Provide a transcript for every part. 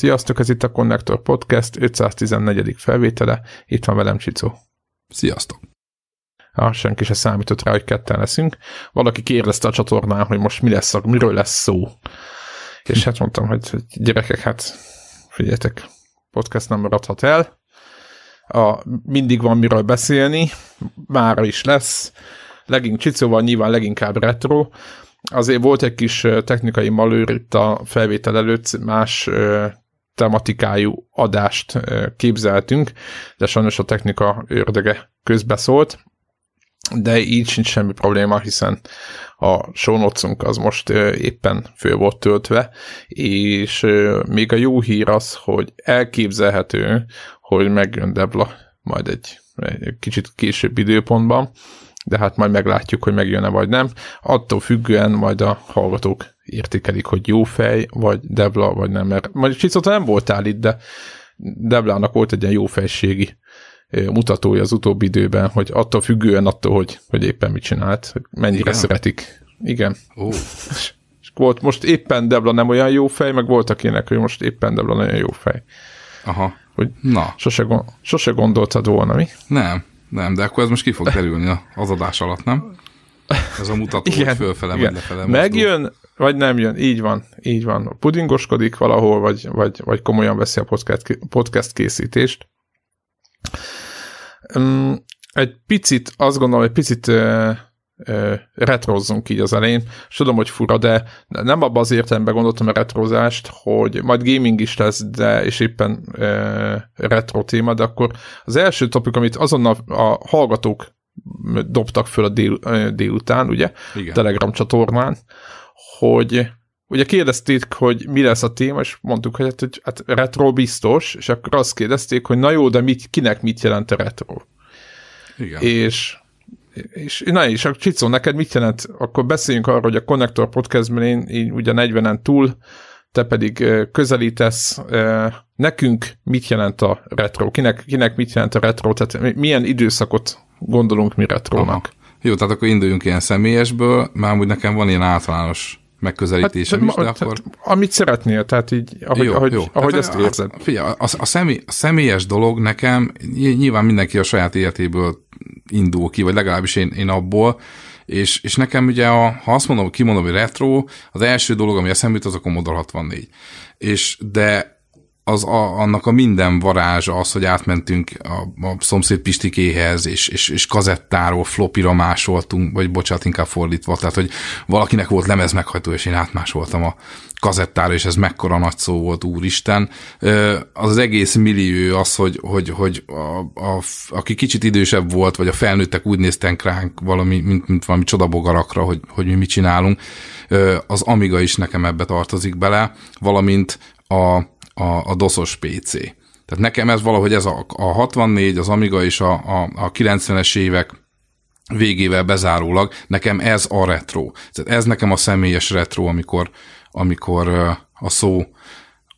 Sziasztok, ez itt a Connector Podcast 514. felvétele, itt van velem Csicó. Sziasztok! Ah, senki se számított rá, hogy ketten leszünk. Valaki kérdezte a csatornán, hogy most mi lesz, miről lesz szó. És hát mondtam, hogy gyerekek, hát figyeljetek, podcast nem maradhat el. A, mindig van miről beszélni, mára is lesz. Legink Csicóval nyilván leginkább retro. Azért volt egy kis technikai malőr itt a felvétel előtt, más tematikájú adást képzeltünk, de sajnos a technika ördöge közbeszólt, de így sincs semmi probléma, hiszen a show az most éppen föl volt töltve, és még a jó hír az, hogy elképzelhető, hogy megjön Debla majd egy, egy kicsit később időpontban, de hát majd meglátjuk, hogy megjön-e vagy nem. Attól függően majd a hallgatók értékelik, hogy jó fej, vagy Debla, vagy nem, mert majd Csicota nem voltál itt, de Deblának volt egy ilyen jó fejségi mutatója az utóbbi időben, hogy attól függően attól, hogy, hogy éppen mit csinált, mennyire Igen. szeretik. Igen. Oh. És volt most éppen Debla nem olyan jó fej, meg volt akinek, hogy most éppen Debla nagyon jó fej. Aha. Hogy Na. Sose, sose gondoltad volna, mi? Nem, nem, de akkor ez most ki fog derülni az adás alatt, nem? Ez a mutató, igen, hogy fölfele, igen. vagy lefele Megjön, vagy nem jön, így van, így van. Pudingoskodik valahol, vagy, vagy, vagy komolyan veszi a podcast, podcast készítést. Um, egy picit, azt gondolom, egy picit uh, retrozzunk így az elején, és tudom, hogy fura, de nem abban az értelemben gondoltam a retrozást, hogy majd gaming is lesz, de és éppen uh, retro téma, de akkor az első topik, amit azonnal a hallgatók dobtak föl a dél, délután, ugye, Igen. Telegram csatornán, hogy ugye kérdezték, hogy mi lesz a téma, és mondtuk, hogy hát, hogy hát retro biztos, és akkor azt kérdezték, hogy na jó, de mit, kinek mit jelent a retro? Igen. És és na és a Csicó, neked mit jelent? Akkor beszéljünk arról, hogy a Connector Podcastben én, én ugye 40-en túl, te pedig közelítesz. Nekünk mit jelent a retro? Kinek, kinek mit jelent a retro? Tehát milyen időszakot gondolunk mi retrónak? Aha. Jó, tehát akkor induljunk ilyen személyesből, már úgy nekem van ilyen általános megközelítésem hát, is, de hát, akkor... Amit szeretnél, tehát így, ahogy, jó, ahogy, jó. ahogy tehát, ezt érzed. Figyelj, a, a, személy, a személyes dolog nekem, nyilván mindenki a saját életéből indul ki, vagy legalábbis én, én abból, és, és nekem ugye, a, ha azt mondom, kimondom, hogy retro, az első dolog, ami eszembe jut, az a Commodore 64. És, de az a, annak a minden varázsa az, hogy átmentünk a, a szomszéd Pistikéhez, és, és, és kazettáról flopira másoltunk, vagy bocsánat, inkább fordítva, tehát, hogy valakinek volt lemez meghajtó, és én átmásoltam a kazettára, és ez mekkora nagy szó volt, úristen. Az az egész millió az, hogy, hogy, hogy a, a, aki kicsit idősebb volt, vagy a felnőttek úgy néztek ránk valami, mint, mint valami csodabogarakra, hogy, hogy mi mit csinálunk, az Amiga is nekem ebbe tartozik bele, valamint a a, a doszos PC. Tehát nekem ez valahogy ez a, a 64, az Amiga és a, a, a 90-es évek végével bezárólag, nekem ez a retro. Tehát ez nekem a személyes retro, amikor, amikor a szó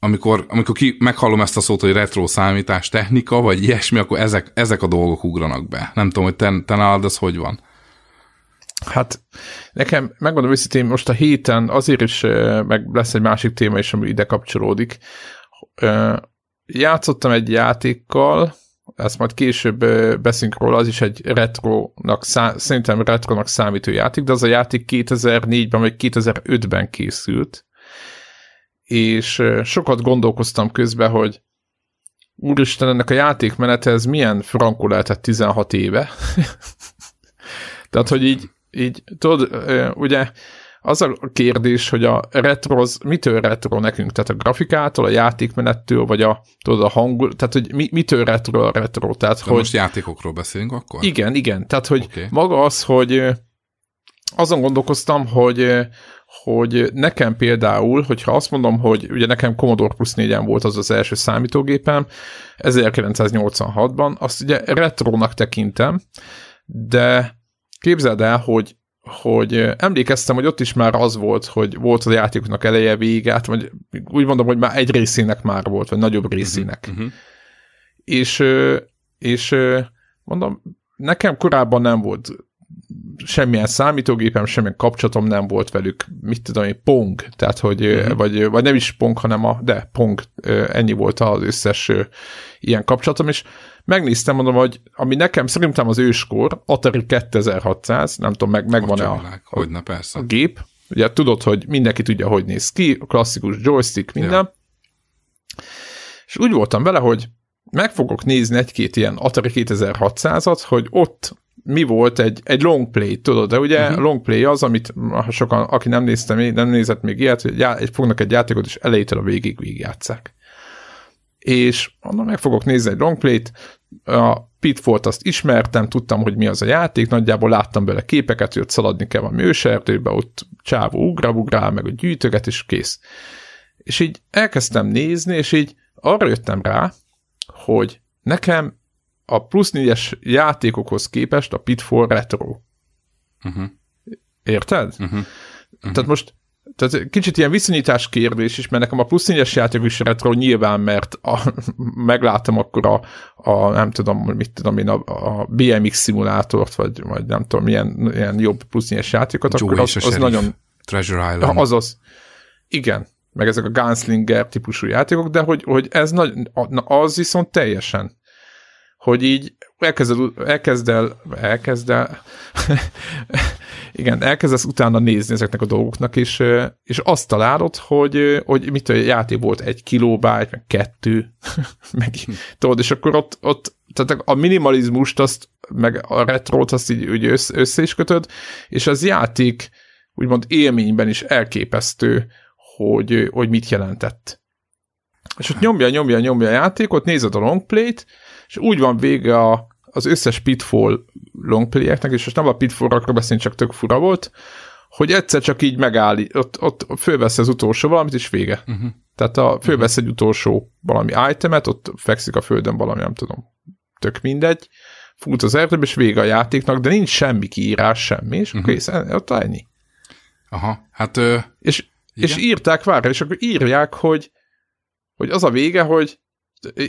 amikor, amikor ki, meghallom ezt a szót, hogy retro számítás, technika, vagy ilyesmi, akkor ezek, ezek a dolgok ugranak be. Nem tudom, hogy te, te nálad ez hogy van. Hát nekem, megmondom őszintén, most a héten azért is, meg lesz egy másik téma is, ami ide kapcsolódik, játszottam egy játékkal, ezt majd később beszélünk róla, az is egy retronak, szá- szerintem retronak számító játék, de az a játék 2004-ben vagy 2005-ben készült, és sokat gondolkoztam közben, hogy úristen, ennek a játékmenete ez milyen frankó lehetett 16 éve. Tehát, hogy így, így tudod, ugye az a kérdés, hogy a retro, mitől retro nekünk? Tehát a grafikától, a játékmenettől, vagy a, tudod, a hangul, tehát hogy mi, mitől retro a retro? Tehát, hogy, most játékokról beszélünk akkor? Igen, igen. Tehát, hogy okay. maga az, hogy azon gondolkoztam, hogy hogy nekem például, hogyha azt mondom, hogy ugye nekem Commodore Plus 4-en volt az az első számítógépem, 1986-ban, azt ugye retrónak tekintem, de képzeld el, hogy hogy emlékeztem, hogy ott is már az volt, hogy volt a játékoknak eleje, vége, hát, vagy úgy mondom, hogy már egy részének már volt, vagy nagyobb mhm, részének. Uh-huh. És, és mondom, nekem korábban nem volt semmilyen számítógépem, semmilyen kapcsolatom nem volt velük, mit tudom én, Pong, tehát hogy, uh-huh. vagy, vagy nem is Pong, hanem a, de Pong, ennyi volt az összes ilyen kapcsolatom, és megnéztem, mondom, hogy ami nekem szerintem az őskor, Atari 2600, nem tudom, meg, megvan-e a, Hogyne, persze. a gép, ugye tudod, hogy mindenki tudja, hogy néz ki, a klasszikus joystick, minden, ja. és úgy voltam vele, hogy meg fogok nézni egy-két ilyen Atari 2600-at, hogy ott mi volt egy, egy long play, tudod, de ugye uh-huh. long play az, amit ha sokan, aki nem nézte nem nézett még ilyet, hogy já, fognak egy játékot, és elejétől a végig végigjátszák. És onnan meg fogok nézni egy long play-t, a Pitfall-t azt ismertem, tudtam, hogy mi az a játék, nagyjából láttam bele képeket, hogy ott szaladni kell valami őserdőbe, ott csávó ugrál, meg a gyűjtöget, és kész. És így elkezdtem nézni, és így arra jöttem rá, hogy nekem a plusz négyes játékokhoz képest a Pitfall retro. Uh-huh. Érted? Uh-huh. Uh-huh. Tehát most tehát kicsit ilyen viszonyítás kérdés is, mert nekem a plusz négyes játék is retro nyilván, mert a, megláttam akkor a, a, nem tudom, mit tudom én, a, a BMX szimulátort, vagy, vagy nem tudom, milyen, ilyen jobb plusz játékot, Joe akkor az, az nagyon... Treasure Island. Azaz. Igen, meg ezek a Gunslinger típusú játékok, de hogy, hogy ez nagy, az viszont teljesen hogy így elkezded, elkezd el, elkezd el, igen, elkezdesz utána nézni ezeknek a dolgoknak, és, és azt találod, hogy, hogy mit a játék volt egy kilóbájt, meg kettő, meg tudod, és akkor ott, ott tehát a minimalizmust, azt, meg a retrót, azt így úgy össze, össze is kötöd, és az játék úgymond élményben is elképesztő, hogy, hogy mit jelentett. És ott nyomja, nyomja, nyomja a játékot, nézed a longplay-t, és úgy van vége a, az összes Pitfall longplayeknek, és most nem a Pitfall-rakra beszélni, csak tök fura volt, hogy egyszer csak így megáll, ott, ott fölvesz az utolsó valamit, és vége. Uh-huh. Tehát a, fölvesz uh-huh. egy utolsó valami itemet, ott fekszik a földön valami, nem tudom, tök mindegy, fut az erdőbe, és vége a játéknak, de nincs semmi kiírás, semmi, és uh-huh. kész, ott ennyi. Aha, hát... Ö, és, és írták, várj, és akkor írják, hogy, hogy az a vége, hogy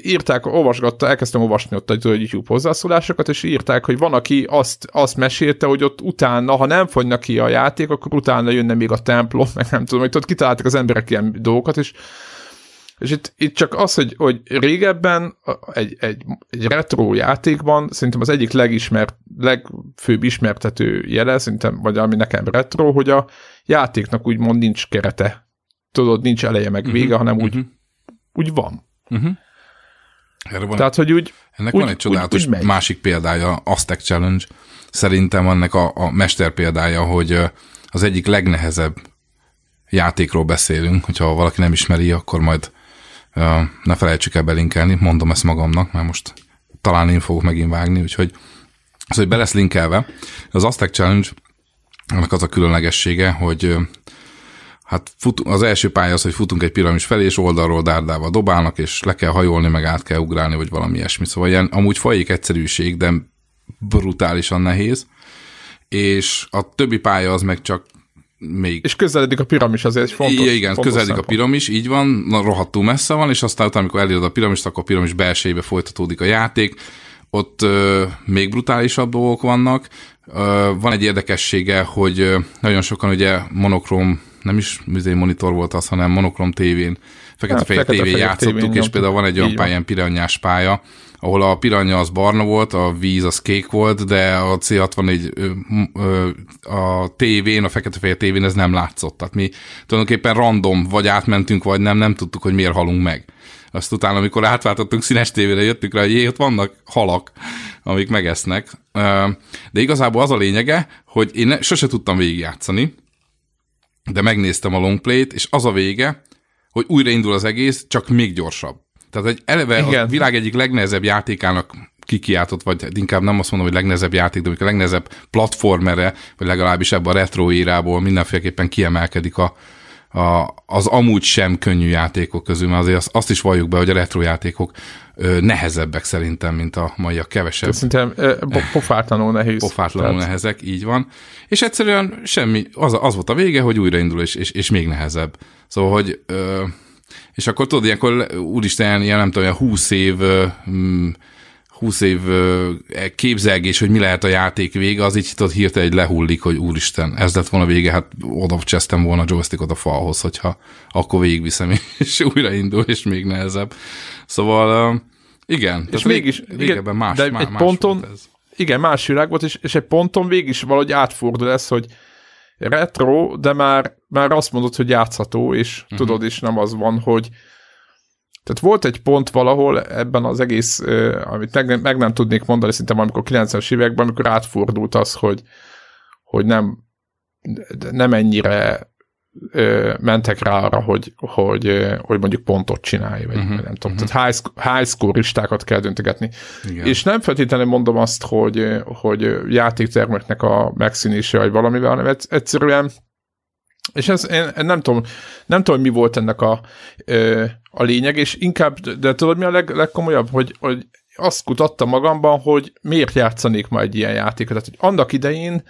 írták, olvasgatta, elkezdtem olvasni ott egy YouTube hozzászólásokat, és írták, hogy van, aki azt, azt mesélte, hogy ott utána, ha nem fogynak ki a játék, akkor utána jönne még a templom, meg nem tudom, hogy ott kitaláltak az emberek ilyen dolgokat, és és itt, itt csak az, hogy, hogy régebben egy, egy, egy retro játékban szerintem az egyik legismert, legfőbb ismertető jele, szerintem, vagy ami nekem retro, hogy a játéknak úgymond nincs kerete. Tudod, nincs eleje meg vége, uh-huh, hanem úgy, uh-huh. úgy van. Uh-huh. Erre van, Tehát, hogy úgy... Ennek úgy, van egy csodálatos úgy, úgy másik példája, Aztec Challenge. Szerintem ennek a, a mester példája, hogy az egyik legnehezebb játékról beszélünk, hogyha valaki nem ismeri, akkor majd uh, ne felejtsük el belinkelni, mondom ezt magamnak, mert most talán én fogok megint vágni, úgyhogy az, hogy be lesz linkelve. Az Aztec Challenge annak az a különlegessége, hogy hát fut, az első pálya az, hogy futunk egy piramis felé, és oldalról dárdával dobálnak, és le kell hajolni, meg át kell ugrálni, vagy valami ilyesmi. Szóval ilyen amúgy fajék egyszerűség, de brutálisan nehéz. És a többi pálya az meg csak még... És közeledik a piramis, azért fontos. Igen, igen fontos közeledik szempont. a piramis, így van, na, rohadtul messze van, és aztán utána, amikor elérod a piramist, akkor a piramis belsejébe folytatódik a játék. Ott ö, még brutálisabb dolgok vannak. Ö, van egy érdekessége, hogy ö, nagyon sokan ugye monokrom nem is műzei monitor volt az, hanem monokrom tévén, fekete-fehér fekete tévén játszottuk, tévén és például van egy olyan pályán piranyás pálya, ahol a piranya az barna volt, a víz az kék volt, de a C64 a tévén, a fekete-fehér tévén ez nem látszott. Tehát mi tulajdonképpen random, vagy átmentünk, vagy nem, nem tudtuk, hogy miért halunk meg. Azt utána, amikor átváltottunk színes tévére, jöttünk rá, hogy jé, ott vannak halak, amik megesznek. De igazából az a lényege, hogy én sose tudtam végigjátszani, de megnéztem a longplay-t, és az a vége, hogy újraindul az egész, csak még gyorsabb. Tehát egy eleve Igen. a világ egyik legnehezebb játékának kikiáltott, vagy inkább nem azt mondom, hogy legnehezebb játék, de a legnehezebb platformere, vagy legalábbis ebben a retro érából mindenféleképpen kiemelkedik a, a, az amúgy sem könnyű játékok közül, mert azért azt, azt is valljuk be, hogy a retro játékok nehezebbek szerintem, mint a maiak kevesebb. Szerintem pofátlanul nehéz. Pofátlanul tehát... nehezek, így van. És egyszerűen semmi, az, az volt a vége, hogy újraindul, és, és, és még nehezebb. Szóval, hogy ö, és akkor tudod, ilyenkor úristen, ilyen nem tudom, ilyen 20 év ö, 20 év képzelgés, hogy mi lehet a játék vége, az így tudod hirtelen egy lehullik, hogy úristen, ez lett volna vége, hát oda csesztem volna a joystickot a falhoz, hogyha akkor végigviszem, és újraindul, és még nehezebb. Szóval igen, és mégis, igen, más, de más, egy más ponton, ez. Igen, más világ volt, és, és egy ponton végig is valahogy átfordul ez, hogy retro, de már, már azt mondod, hogy játszható, és uh-huh. tudod, és nem az van, hogy tehát volt egy pont valahol ebben az egész, uh, amit meg, meg nem tudnék mondani, szinte amikor 90-es években, amikor átfordult az, hogy, hogy nem, nem ennyire ö, mentek rá arra, hogy, hogy, hogy mondjuk pontot csinálj, vagy uh-huh, nem tudom. Uh-huh. Tehát high, high score listákat kell döntögetni. Igen. És nem feltétlenül mondom azt, hogy, hogy játéktermeknek a megszínése, vagy valamivel, hanem egyszerűen és ez, én nem tudom, nem tudom, mi volt ennek a, a lényeg, és inkább, de tudod, mi a leg, legkomolyabb, hogy, hogy azt kutattam magamban, hogy miért játszanék ma egy ilyen játékot. Tehát, hogy annak idején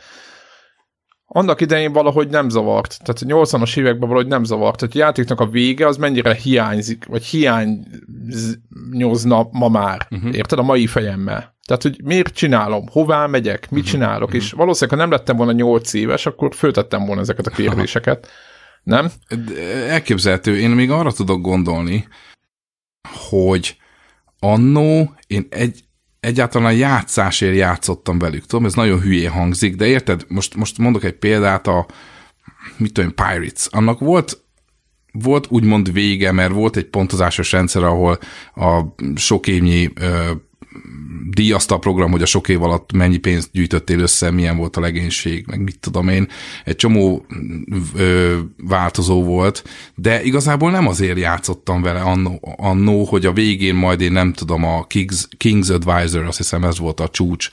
annak idején valahogy nem zavart. Tehát a 80-as években valahogy nem zavart. Tehát a játéknak a vége az mennyire hiányzik, vagy hiányozna ma már. Uh-huh. Érted? A mai fejemmel. Tehát, hogy miért csinálom, hová megyek, mit uh-huh. csinálok, uh-huh. és valószínűleg, ha nem lettem volna 8 éves, akkor föltettem volna ezeket a kérdéseket. Nem? Elképzelhető. Én még arra tudok gondolni, hogy annó én egy, egyáltalán a játszásért játszottam velük. Tudom, ez nagyon hülyé hangzik, de érted? Most, most mondok egy példát a, mit tudom, Pirates. Annak volt volt úgymond vége, mert volt egy pontozásos rendszer, ahol a sok évnyi ö, díjazta a program, hogy a sok év alatt mennyi pénzt gyűjtöttél össze, milyen volt a legénység, meg mit tudom én. Egy csomó ö, változó volt, de igazából nem azért játszottam vele annó, annó, hogy a végén majd én nem tudom, a King's, King's Advisor, azt hiszem ez volt a csúcs,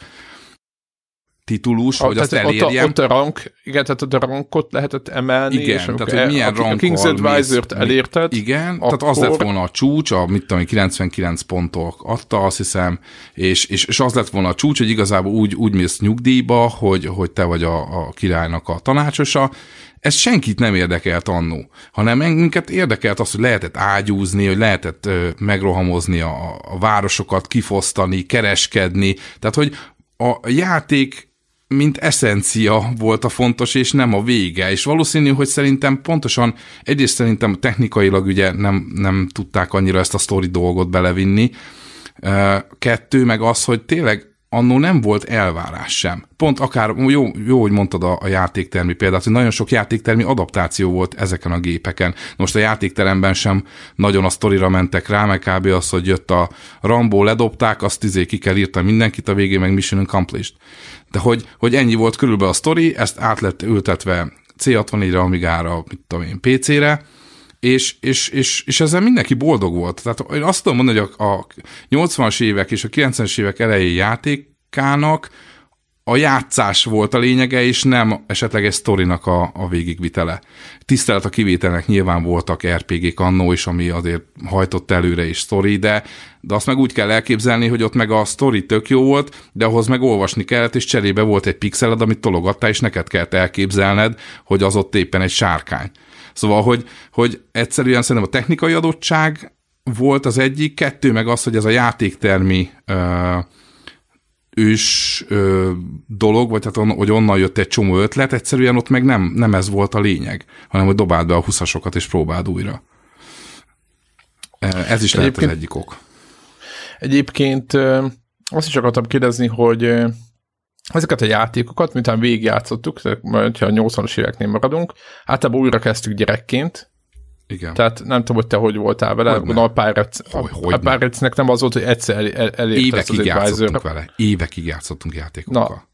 titulus, a, hogy azt elérjem. Ott a, ott a rank, igen, tehát a rankot lehetett emelni. Igen, és tehát hogy milyen a, a King's Advisor-t elérted. Igen, akkor... tehát az lett volna a csúcs, a mit tudom, 99 pontok adta, azt hiszem, és, és, és az lett volna a csúcs, hogy igazából úgy, úgy mész nyugdíjba, hogy, hogy te vagy a, a királynak a tanácsosa, ez senkit nem érdekelt annó, hanem minket érdekelt az, hogy lehetett ágyúzni, hogy lehetett ö, megrohamozni a, a városokat, kifosztani, kereskedni, tehát hogy a játék mint eszencia volt a fontos, és nem a vége. És valószínű, hogy szerintem pontosan, egyrészt szerintem technikailag ugye nem, nem tudták annyira ezt a sztori dolgot belevinni, kettő meg az, hogy tényleg annó nem volt elvárás sem. Pont akár, jó, jó hogy mondtad a, a játéktermi példát, hogy nagyon sok játéktermi adaptáció volt ezeken a gépeken. Most a játékteremben sem nagyon a sztorira mentek rá, meg kb. az, hogy jött a Rambo, ledobták, azt izé ki kell írta mindenkit, a végén meg Mission Accomplished. De hogy, hogy ennyi volt körülbelül a sztori, ezt át lett ültetve C64-re, Amigára, mit tudom én, PC-re, és, és, és, és ezzel mindenki boldog volt. Tehát én azt tudom mondani, hogy a, a 80-as évek és a 90-es évek elejé játékának a játszás volt a lényege, és nem esetleg egy sztorinak a, a végigvitele. Tisztelet a kivételnek nyilván voltak RPG-k annó is, ami azért hajtott előre is sztori, de, de azt meg úgy kell elképzelni, hogy ott meg a sztori tök jó volt, de ahhoz meg olvasni kellett, és cserébe volt egy pixeled, amit tologattál, és neked kellett elképzelned, hogy az ott éppen egy sárkány. Szóval, hogy, hogy egyszerűen szerintem a technikai adottság volt az egyik, kettő meg az, hogy ez a játéktermi uh, ős ö, dolog, vagy tehát on, hogy onnan jött egy csomó ötlet, egyszerűen ott meg nem, nem ez volt a lényeg, hanem hogy dobáld be a huszasokat és próbáld újra. Ez is lehet az egyik ok. Egyébként azt is akartam kérdezni, hogy ezeket a játékokat, miután végigjátszottuk, ha a 80-as éveknél maradunk, általában újra kezdtük gyerekként, igen. Tehát nem tudom, hogy te hogy voltál vele, hogy a Pirates-nek nem az volt, hogy egyszer el, el, elérte Évekig játszottunk vele. Évekig játszottunk játékokkal.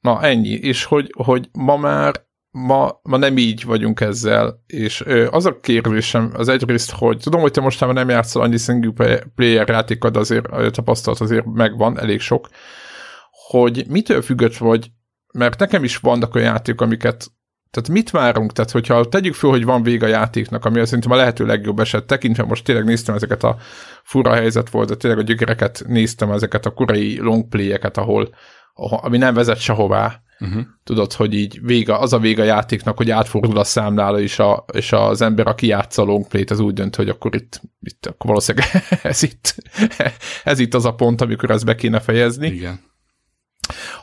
Na, na ennyi. És hogy, hogy ma már ma, ma nem így vagyunk ezzel, és ö, az a kérdésem az egyrészt, hogy tudom, hogy te most nem játszol annyi single player játékot, de azért a tapasztalat azért megvan, elég sok, hogy mitől függött vagy, mert nekem is vannak olyan játékok, amiket tehát mit várunk? Tehát, hogyha tegyük föl, hogy van vége a játéknak, ami szerintem a lehető legjobb eset, tekintve most tényleg néztem ezeket a fura helyzet volt, de tényleg a gyökereket néztem, ezeket a korai longplay-eket, ahol, ami nem vezet sehová, Uh-huh. Tudod, hogy így vége, az a vége a játéknak, hogy átfordul a számlála, és, a, és az ember, aki játsza a longplay az úgy dönt, hogy akkor itt, itt akkor valószínűleg ez itt, ez itt az a pont, amikor ezt be kéne fejezni. Igen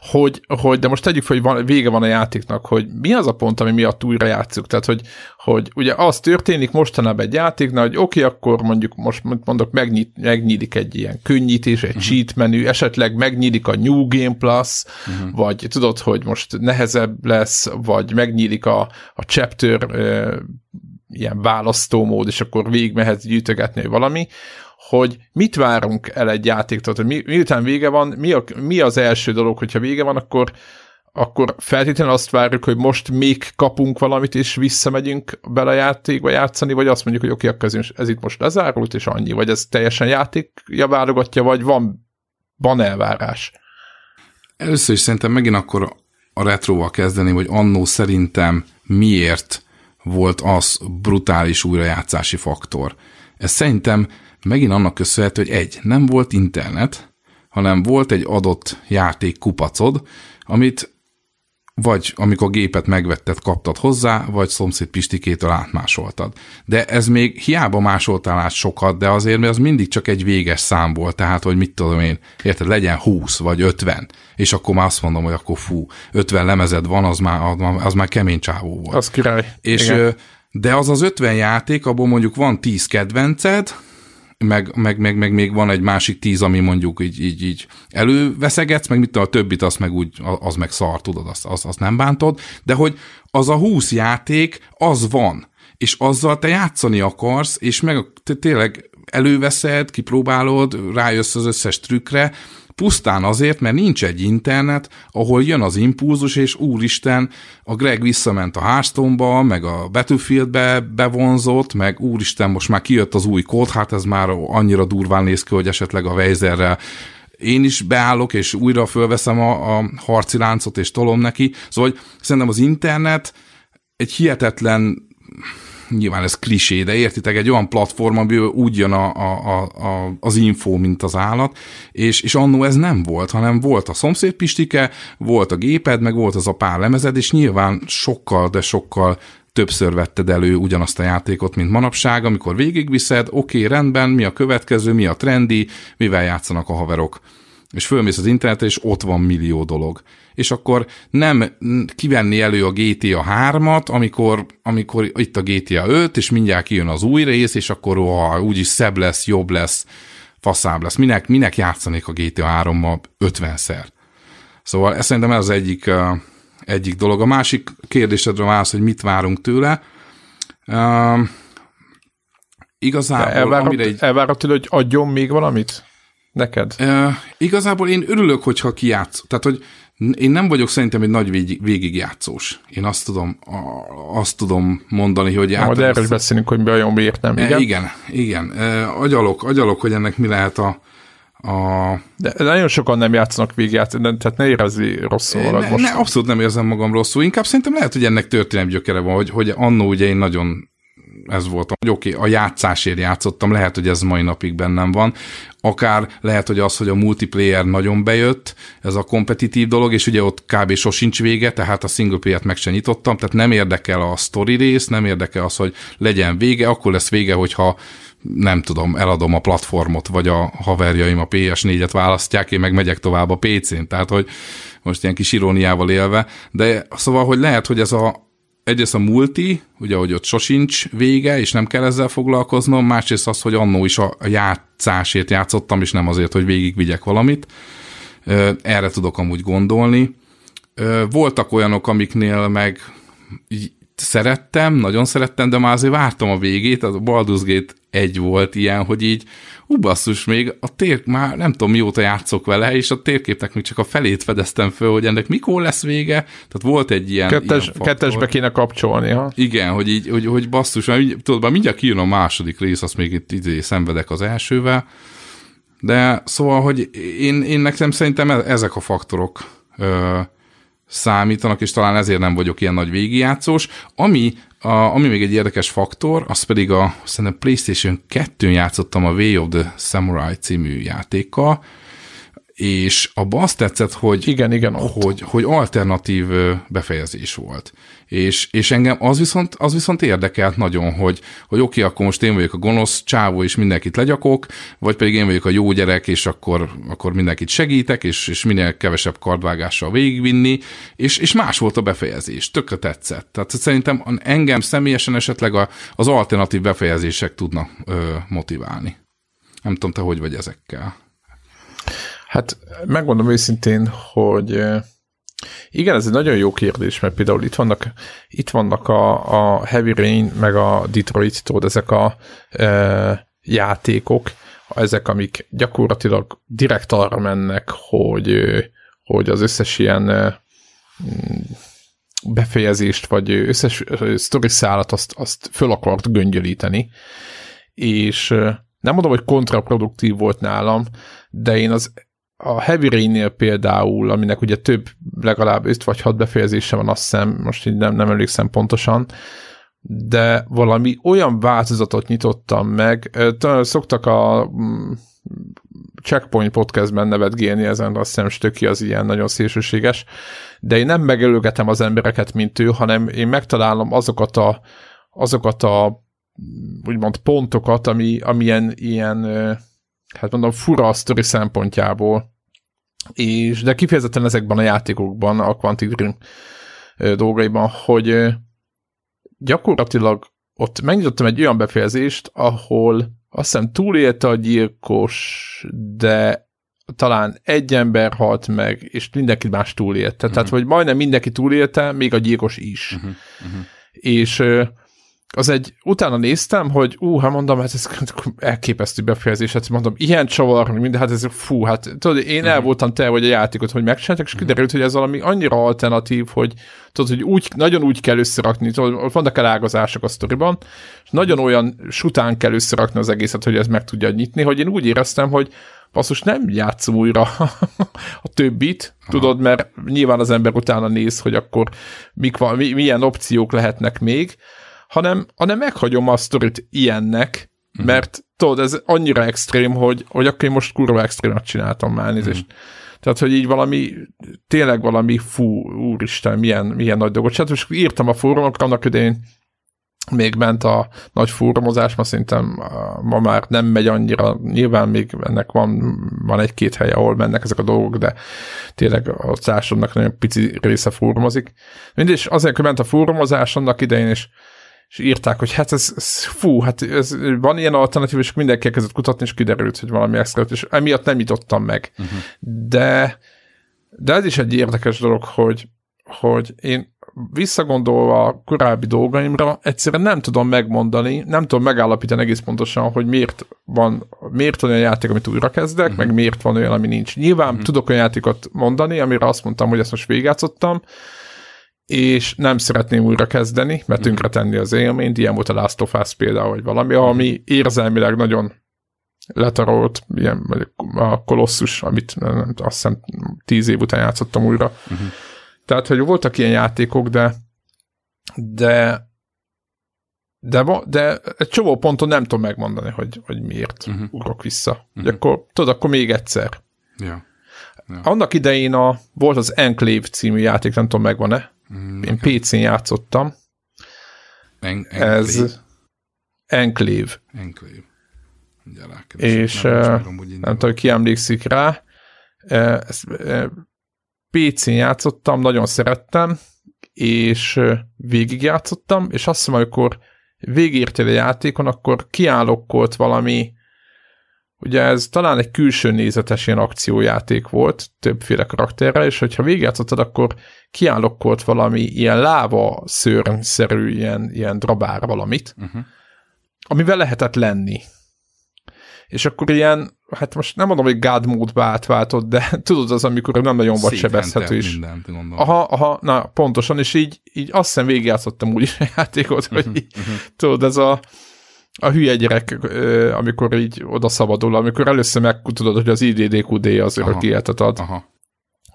hogy, hogy, de most tegyük fel, hogy van, vége van a játéknak, hogy mi az a pont, ami miatt újra játszuk. Tehát, hogy, hogy ugye az történik mostanában egy játéknál, hogy oké, okay, akkor mondjuk most mondok, megnyit, megnyílik egy ilyen könnyítés, egy uh-huh. cheat menü, esetleg megnyílik a New Game Plus, uh-huh. vagy tudod, hogy most nehezebb lesz, vagy megnyílik a, a chapter uh, ilyen választómód, és akkor végigmehetsz gyűjtögetni, vagy valami, hogy mit várunk el egy játéktól, hogy mi, miután vége van, mi, a, mi az első dolog, hogyha vége van, akkor akkor feltétlenül azt várjuk, hogy most még kapunk valamit, és visszamegyünk bele a játékba játszani, vagy azt mondjuk, hogy oké, okay, ez itt most lezárult, és annyi, vagy ez teljesen játékja válogatja, vagy van, van elvárás? Először is szerintem megint akkor a retroval kezdeni, hogy annó szerintem miért volt az brutális újrajátszási faktor. Ez szerintem megint annak köszönhető, hogy egy, nem volt internet, hanem volt egy adott játék kupacod, amit vagy amikor gépet megvetted, kaptad hozzá, vagy szomszéd Pistikétől átmásoltad. De ez még hiába másoltál át sokat, de azért mert az mindig csak egy véges szám volt, tehát hogy mit tudom én, érted, legyen 20 vagy 50, és akkor már azt mondom, hogy akkor fú, 50 lemezed van, az már, az már kemény csávó volt. Az király. És, Igen. de az az 50 játék, abból mondjuk van 10 kedvenced, meg, meg, meg, meg még van egy másik tíz, ami mondjuk így, így, így előveszegetsz, meg mit a többit, azt meg úgy, az meg szar, tudod, azt, azt, azt nem bántod, de hogy az a húsz játék, az van, és azzal te játszani akarsz, és meg te tényleg előveszed, kipróbálod, rájössz az összes trükkre, Pusztán azért, mert nincs egy internet, ahol jön az impulzus, és úristen, a Greg visszament a Hearthstone-ba, meg a Battlefieldbe bevonzott, meg úristen, most már kijött az új kód, hát ez már annyira durván néz ki, hogy esetleg a Weizerrel én is beállok, és újra fölveszem a, a harci láncot, és tolom neki. Szóval hogy szerintem az internet egy hihetetlen nyilván ez klisé, de értitek, egy olyan platform, amiből úgy jön a, a, a, az info, mint az állat, és, és annó ez nem volt, hanem volt a szomszéd pistike, volt a géped, meg volt az a pár lemezed, és nyilván sokkal, de sokkal többször vetted elő ugyanazt a játékot, mint manapság, amikor végigviszed, oké, okay, rendben, mi a következő, mi a trendi, mivel játszanak a haverok. És fölmész az internetre, és ott van millió dolog és akkor nem kivenni elő a GTA 3-at, amikor, amikor itt a GTA 5, és mindjárt kijön az új rész, és akkor ó, úgyis szebb lesz, jobb lesz, faszább lesz. Minek, minek játszanék a GTA 3-mal 50-szer? Szóval ez szerintem ez az egyik, egyik dolog. A másik kérdésedre válasz, hogy mit várunk tőle. Uh, igazából... Elvárod, egy... elvárod tőle, hogy adjon még valamit? Neked? Uh, igazából én örülök, hogyha kijátsz. Tehát, hogy én nem vagyok szerintem egy nagy végig, végigjátszós. Én azt tudom, azt tudom mondani, hogy... Majd erről is beszélünk, hogy olyan miért nem, igen? Igen, igen. Agyalok, agyalok, hogy ennek mi lehet a, a... De nagyon sokan nem játszanak végigjátszani, tehát ne érezzi rosszul ne, most. Ne, abszolút nem érzem magam rosszul. Inkább szerintem lehet, hogy ennek történelmi gyökere van, hogy, hogy annó ugye én nagyon ez volt, hogy oké, okay, a játszásért játszottam, lehet, hogy ez mai napig bennem van, akár lehet, hogy az, hogy a multiplayer nagyon bejött, ez a kompetitív dolog, és ugye ott kb. sosincs vége, tehát a single player-t meg sem nyitottam, tehát nem érdekel a story rész, nem érdekel az, hogy legyen vége, akkor lesz vége, hogyha nem tudom, eladom a platformot, vagy a haverjaim a PS4-et választják, én meg megyek tovább a PC-n, tehát hogy most ilyen kis iróniával élve, de szóval, hogy lehet, hogy ez a, egyrészt a multi, ugye, hogy ott sosincs vége, és nem kell ezzel foglalkoznom, másrészt az, hogy annó is a játszásért játszottam, és nem azért, hogy végigvigyek valamit. Erre tudok amúgy gondolni. Voltak olyanok, amiknél meg szerettem, nagyon szerettem, de már azért vártam a végét, a Baldur's Gate egy volt ilyen, hogy így ú, basszus, még a tér, már nem tudom mióta játszok vele, és a térképnek még csak a felét fedeztem föl, hogy ennek mikor lesz vége, tehát volt egy ilyen Kettes, ilyen Kettesbe kéne kapcsolni, ha? Igen, hogy így, hogy, hogy basszus, mert tudod, már mindjárt kijön a második rész, azt még itt idé szenvedek az elsővel, de szóval, hogy én, én nekem szerintem e- ezek a faktorok ö, számítanak, és talán ezért nem vagyok ilyen nagy végigjátszós. Ami, a, ami még egy érdekes faktor, az pedig a szerintem PlayStation 2-n játszottam a Way of the Samurai című játékkal, és abban azt tetszett, hogy, igen, igen, hogy, hogy alternatív befejezés volt. És, és engem az viszont, az viszont érdekelt nagyon, hogy, hogy oké, okay, akkor most én vagyok a gonosz csávó, és mindenkit legyakok, vagy pedig én vagyok a jó gyerek, és akkor, akkor mindenkit segítek, és, és minél kevesebb kardvágással végigvinni, és, és más volt a befejezés, tökre tetszett. Tehát szerintem engem személyesen esetleg a, az alternatív befejezések tudnak ö, motiválni. Nem tudom, te hogy vagy ezekkel. Hát megmondom őszintén, hogy igen, ez egy nagyon jó kérdés, mert például itt vannak, itt vannak a, a Heavy Rain, meg a Detroit, tudod, ezek a e, játékok, ezek, amik gyakorlatilag direkt arra mennek, hogy, hogy az összes ilyen befejezést, vagy összes sztori szállat azt, azt föl akart göngyölíteni, és nem mondom, hogy kontraproduktív volt nálam, de én az a Heavy Rain-nél például, aminek ugye több, legalább 5 vagy 6 befejezése van, azt hiszem, most így nem, nem emlékszem pontosan, de valami olyan változatot nyitottam meg, szoktak a mm, Checkpoint podcastben nevetgélni ezen, azt hiszem Stöki az ilyen nagyon szélsőséges, de én nem megelőgetem az embereket, mint ő, hanem én megtalálom azokat a, azokat a úgymond pontokat, ami, amilyen ilyen, hát mondom, fura a sztori szempontjából, és de kifejezetten ezekben a játékokban, a Quantic Dream dolgaiban, hogy gyakorlatilag ott megnyitottam egy olyan befejezést, ahol azt hiszem túlélte a gyilkos, de talán egy ember halt meg, és mindenki más túlélte. Uh-huh. Tehát, hogy majdnem mindenki túlélte, még a gyilkos is. Uh-huh. Uh-huh. És az egy, utána néztem, hogy ú, hát mondom, hát ez elképesztő befejezés, hát mondom, ilyen csavar, minden, hát ez fú, hát tudod, én el mhm. voltam te, hogy a játékot, hogy megcsináltak, és kiderült, hogy ez valami annyira alternatív, hogy tudod, hogy úgy, nagyon úgy kell összerakni, tudod, vannak elágazások a sztoriban, és nagyon olyan sután kell összerakni az egészet, hogy ez meg tudja nyitni, hogy én úgy éreztem, hogy basszus, nem játszom újra a többit, Aha. tudod, mert nyilván az ember utána néz, hogy akkor mik van, milyen opciók lehetnek még, hanem, hanem meghagyom a sztorit ilyennek, uh-huh. mert tudod, ez annyira extrém, hogy, hogy akkor én most kurva extrémet csináltam már nézést. Uh-huh. Tehát, hogy így valami, tényleg valami, fú, úristen, milyen, milyen nagy dolgot csinált. Most írtam a fórumokra, annak idején még ment a nagy fórumozás, ma szerintem ma már nem megy annyira, nyilván még ennek van, van egy-két hely, ahol mennek ezek a dolgok, de tényleg a társadalomnak nagyon pici része fórumozik. Mindig, azért, hogy ment a fórumozás annak idején, és és írták, hogy hát ez, ez fú, hát ez, van ilyen alternatív, és mindenki elkezdett kutatni, és kiderült, hogy valami extra, és emiatt nem jutottam meg. Uh-huh. De, de ez is egy érdekes dolog, hogy, hogy én visszagondolva a korábbi dolgaimra, egyszerűen nem tudom megmondani, nem tudom megállapítani egész pontosan, hogy miért van, miért van olyan játék, amit újra kezdek, uh-huh. meg miért van olyan, ami nincs. Nyilván uh-huh. tudok olyan játékot mondani, amire azt mondtam, hogy ezt most végigjátszottam, és nem szeretném újra kezdeni, mert tönkre tenni az élményt, ilyen volt a Last of Us például, vagy valami, ami érzelmileg nagyon letarolt, ilyen a Colossus, amit azt hiszem tíz év után játszottam újra. Uh-huh. Tehát, hogy voltak ilyen játékok, de de de, de egy csomó ponton nem tudom megmondani, hogy, hogy miért uh-huh. ugrok vissza. Uh-huh. akkor, tudod, akkor még egyszer. Ja. Ja. Annak idején a, volt az Enclave című játék, nem tudom, megvan-e? Mm, Én PC-n játszottam. En- Ez Enclave. Enclave. És nem, nem tudom, ki emlékszik rá. Ezt, PC-n játszottam, nagyon szerettem, és végigjátszottam, és azt hiszem, amikor végértél a játékon, akkor kiállokkolt valami Ugye ez talán egy külső nézetes ilyen akciójáték volt, többféle karakterrel, és hogyha végigjátszottad, akkor kiállokkolt valami ilyen láva szörnyszerű, ilyen, ilyen drabár valamit, uh-huh. amivel lehetett lenni. És akkor ilyen, hát most nem mondom, hogy God módba átváltott, de tudod az, amikor nem nagyon vagy sebezhető is. Mindent, aha, aha, na pontosan, és így, így azt hiszem végigjátszottam úgy a játékot, hogy uh-huh. tudod, ez a a hülye gyerek, amikor így oda szabadul, amikor először megtudod, hogy az IDDQD az örök életet ad. Aha.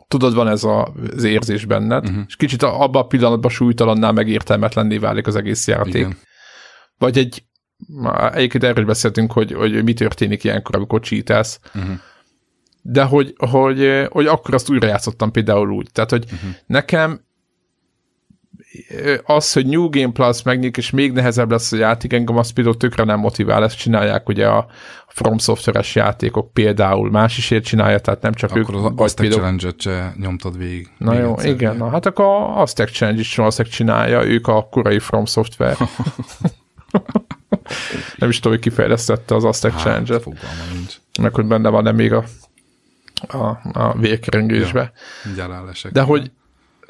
Tudod, van ez a, az érzés benned, uh-huh. és kicsit abban a pillanatban súlytalannál meg értelmetlenné válik az egész játék. Igen. Vagy egy, egyébként erről beszéltünk, hogy, hogy mi történik ilyenkor, amikor csítelsz. Uh-huh. de hogy, hogy, hogy akkor azt újra játszottam például úgy. Tehát, hogy uh-huh. nekem az, hogy New Game Plus megnyílik, és még nehezebb lesz a játék, engem azt például tökre nem motivál, ezt csinálják ugye a From Software-es játékok például, más is ért csinálja, tehát nem csak akkor ők. Akkor az Aztec például... Challenge-et se nyomtad végig. Na jó, egyszer, igen, na, hát akkor a Aztec Challenge is valószínűleg csinálja, ők a korai From Software. nem is tudom, hogy kifejlesztette az Aztec hát, Challenge-et. Meg hogy benne van nem még a, a, a végkeringésbe. Ja, De hogy,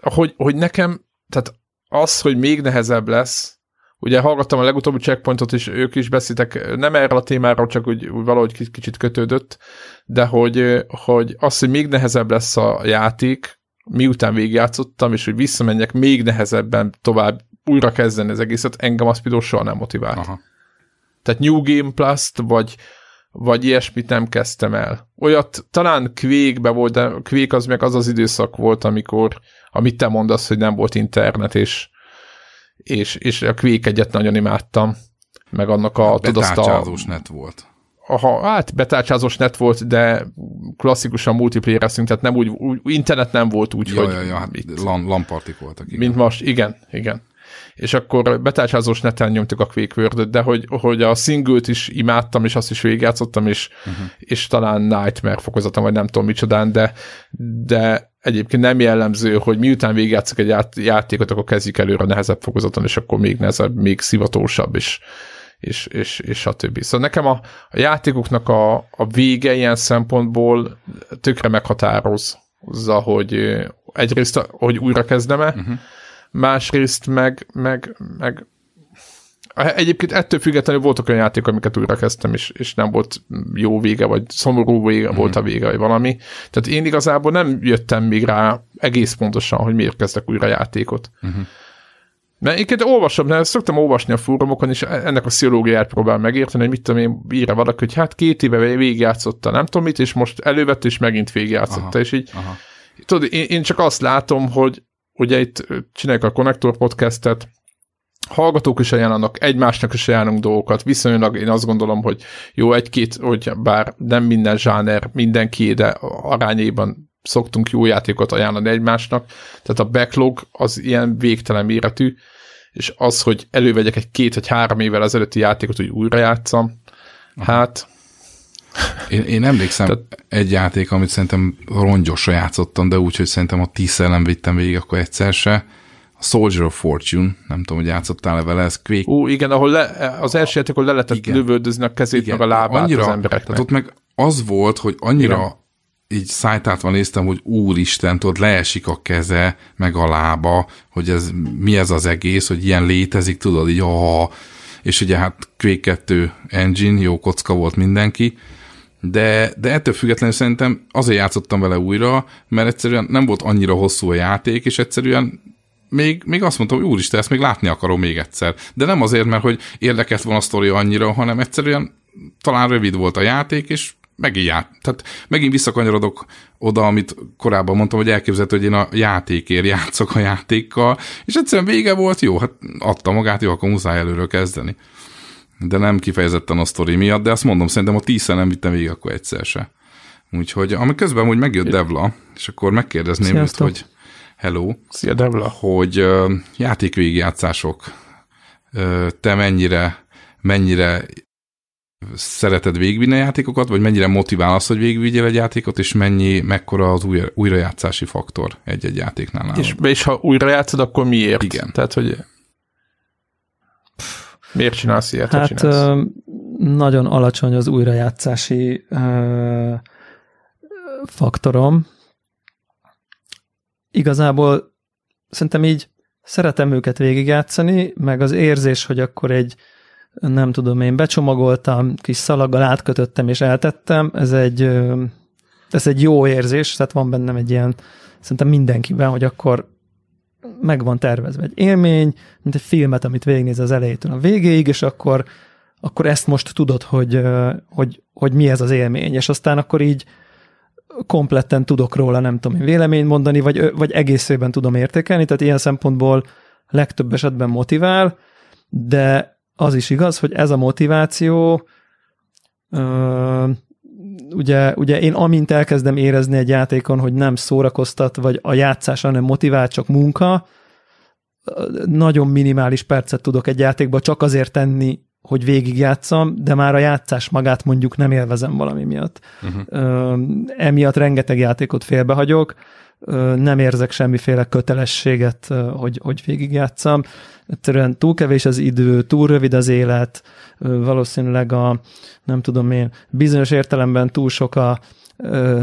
hogy, hogy nekem, tehát az, hogy még nehezebb lesz, ugye hallgattam a legutóbbi checkpointot, és ők is beszéltek, nem erre a témára, csak úgy, úgy valahogy kicsit kötődött, de hogy, hogy az, hogy még nehezebb lesz a játék, miután végigjátszottam, és hogy visszamenjek még nehezebben tovább újra kezdeni az egészet, engem az például soha nem motivált. Aha. Tehát New Game Plus-t, vagy, vagy ilyesmit nem kezdtem el. Olyat talán Quake-be volt, de Quake az meg az az időszak volt, amikor, amit te mondasz, hogy nem volt internet, és, és, és a Quake egyet nagyon imádtam, meg annak a... Hát betárcsázós a, net volt. Aha, hát betárcsázós net volt, de klasszikusan multiplayer tehát nem úgy, úgy, internet nem volt úgy, ja, hogy... Ja, ja, hát LAN, LAN voltak. Igen. Mint most, igen, igen és akkor betárcsázós neten nyomtuk a Quake de hogy, hogy a single is imádtam, és azt is végigjátszottam, és, uh-huh. és talán Nightmare fokozatom, vagy nem tudom micsodán, de, de egyébként nem jellemző, hogy miután végigjátszok egy ját, játékot, akkor kezdjük előre a nehezebb fokozaton, és akkor még nehezebb, még szivatósabb, és, és, és, és a többi. Szóval nekem a, a játékoknak a, a vége ilyen szempontból tökre meghatározza, hogy egyrészt, hogy újra kezdem-e, uh-huh másrészt meg, meg, meg Egyébként ettől függetlenül voltak olyan játékok, amiket újra kezdtem, és, és nem volt jó vége, vagy szomorú vége mm. volt a vége, vagy valami. Tehát én igazából nem jöttem még rá egész pontosan, hogy miért kezdek újra játékot. Mm-hmm. Mert én olvasom, mert szoktam olvasni a fórumokon, és ennek a pszichológiát próbál megérteni, hogy mit tudom én, írja valaki, hogy hát két éve végigjátszotta, nem tudom mit, és most elővett, és megint végigjátszotta, aha, és így aha. tudod, én, én csak azt látom, hogy ugye itt csináljuk a Connector podcastet, hallgatók is ajánlanak, egymásnak is ajánlunk dolgokat, viszonylag én azt gondolom, hogy jó egy-két, hogy bár nem minden zsáner mindenki, de arányaiban szoktunk jó játékot ajánlani egymásnak, tehát a backlog az ilyen végtelen méretű, és az, hogy elővegyek egy két vagy három évvel ezelőtti játékot, hogy újra játszam, hát én, én emlékszem Tehát, egy játék, amit szerintem rongyosra játszottam, de úgy, hogy szerintem a tízszer nem vittem végig, akkor egyszer se. A Soldier of Fortune, nem tudom, hogy játszottál-e vele, ez Quake. Ú, igen, ahol le, az első játék, ahol le lehetett igen. lövöldözni a kezét, igen. meg a lábát annyira, az embereknek. Tehát ott meg az volt, hogy annyira igen. így szájtátva néztem, hogy úristen, tudod, leesik a keze, meg a lába, hogy ez mi ez az egész, hogy ilyen létezik, tudod, így oh, és ugye hát Quake 2 engine, jó kocka volt mindenki, de, de ettől függetlenül szerintem azért játszottam vele újra, mert egyszerűen nem volt annyira hosszú a játék, és egyszerűen még, még azt mondtam, hogy úristen, ezt még látni akarom még egyszer. De nem azért, mert hogy érdekelt volna a sztori annyira, hanem egyszerűen talán rövid volt a játék, és megint ját. Tehát megint visszakanyarodok oda, amit korábban mondtam, hogy elképzelhető, hogy én a játékért játszok a játékkal, és egyszerűen vége volt, jó, hát adta magát, jó, akkor muszáj előről kezdeni de nem kifejezetten a sztori miatt, de azt mondom, szerintem a tízszer nem vittem végig akkor egyszer se. Úgyhogy, ami közben hogy megjött Devla, és akkor megkérdezném őt, hogy hello. Szia Devla. Hogy uh, játékvégigjátszások, uh, te mennyire, mennyire szereted végigvinni a játékokat, vagy mennyire motivál az, hogy végigvigyél egy játékot, és mennyi, mekkora az új, újrajátszási faktor egy-egy játéknál És, és ha újra játszod, akkor miért? Igen. Tehát, hogy Miért csinálsz ilyet? Hát csinálsz? nagyon alacsony az újrajátszási ö, faktorom. Igazából szerintem így szeretem őket végigjátszani, meg az érzés, hogy akkor egy nem tudom én, becsomagoltam, kis szalaggal átkötöttem és eltettem, ez egy, ez egy jó érzés, tehát van bennem egy ilyen, szerintem mindenkiben, hogy akkor meg van tervezve egy élmény, mint egy filmet, amit végignéz az elejétől a végéig, és akkor, akkor ezt most tudod, hogy, hogy, hogy mi ez az élmény, és aztán akkor így kompletten tudok róla, nem tudom, véleményt mondani, vagy, vagy egészében tudom értékelni, tehát ilyen szempontból legtöbb esetben motivál, de az is igaz, hogy ez a motiváció ugye, ugye én amint elkezdem érezni egy játékon, hogy nem szórakoztat, vagy a játszás, hanem motivál, csak munka, nagyon minimális percet tudok egy játékba csak azért tenni, hogy végigjátszam, de már a játszás magát mondjuk nem élvezem valami miatt. Uh-huh. Emiatt rengeteg játékot félbehagyok, nem érzek semmiféle kötelességet, hogy, hogy végigjátszam. Egyszerűen túl kevés az idő, túl rövid az élet, valószínűleg a, nem tudom én, bizonyos értelemben túl sok a,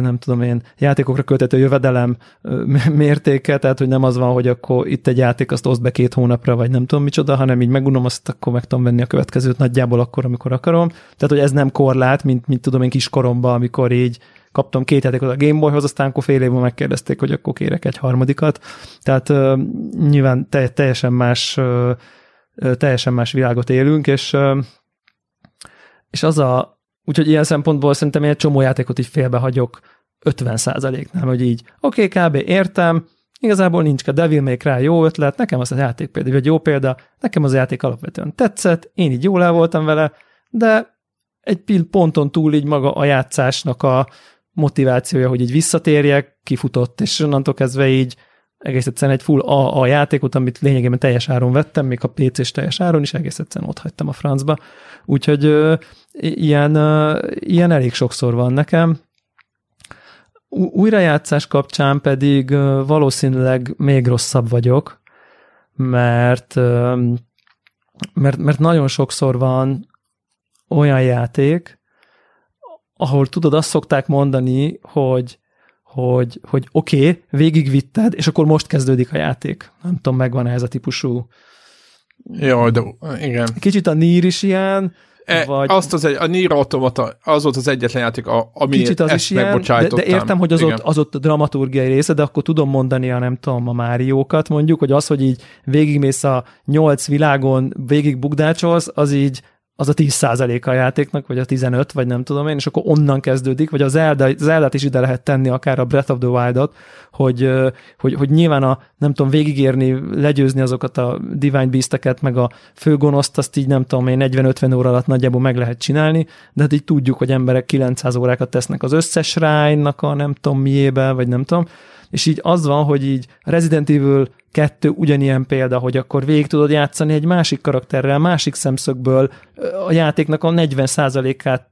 nem tudom én, játékokra költető jövedelem mértéke, tehát hogy nem az van, hogy akkor itt egy játék, azt oszd be két hónapra, vagy nem tudom micsoda, hanem így megunom, azt akkor meg tudom venni a következőt nagyjából akkor, amikor akarom. Tehát, hogy ez nem korlát, mint, mint tudom én kiskoromban, amikor így kaptam két játékot a Game Boyhoz, aztán akkor fél évben megkérdezték, hogy akkor kérek egy harmadikat. Tehát nyilván te, teljesen más teljesen más világot élünk, és és az a, úgyhogy ilyen szempontból szerintem én egy csomó játékot így félbehagyok 50 nem, hogy így, oké, okay, kb. értem, igazából nincs a Devil May Cry jó ötlet, nekem az a játék például egy jó példa, nekem az a játék alapvetően tetszett, én így jól el voltam vele, de egy ponton túl így maga a játszásnak a motivációja, hogy így visszatérjek, kifutott, és onnantól kezdve így egész egyszerűen egy full A, a játékot, amit lényegében teljes áron vettem, még a PC-s teljes áron is egész egyszerűen ott hagytam a francba. Úgyhogy ö, ilyen, ö, ilyen elég sokszor van nekem. Újrajátszás kapcsán pedig ö, valószínűleg még rosszabb vagyok, mert, ö, mert, mert nagyon sokszor van olyan játék, ahol tudod, azt szokták mondani, hogy hogy, hogy oké, okay, végigvitted, és akkor most kezdődik a játék. Nem tudom, megvan ez a típusú. Jó, de igen. Kicsit a Nier is ilyen, E, vagy... Azt az egy, a Nier Automata, az volt az egyetlen játék, ami Kicsit az is ilyen, de, de, értem, hogy az ott, az ott dramaturgiai része, de akkor tudom mondani a nem tudom, a Máriókat mondjuk, hogy az, hogy így végigmész a nyolc világon, végig bugdácsolsz, az így az a 10 a játéknak, vagy a 15, vagy nem tudom én, és akkor onnan kezdődik, vagy az Zelda, az Zelda-t is ide lehet tenni, akár a Breath of the Wild-ot, hogy, hogy, hogy nyilván a, nem tudom, végigérni, legyőzni azokat a Divine Beast-eket, meg a főgonoszt, azt így nem tudom én 40-50 óra alatt nagyjából meg lehet csinálni, de hát így tudjuk, hogy emberek 900 órákat tesznek az összes rájnak a nem tudom miébe, vagy nem tudom, és így az van, hogy így Resident Evil 2 ugyanilyen példa, hogy akkor végig tudod játszani egy másik karakterrel, másik szemszögből a játéknak a 40%-át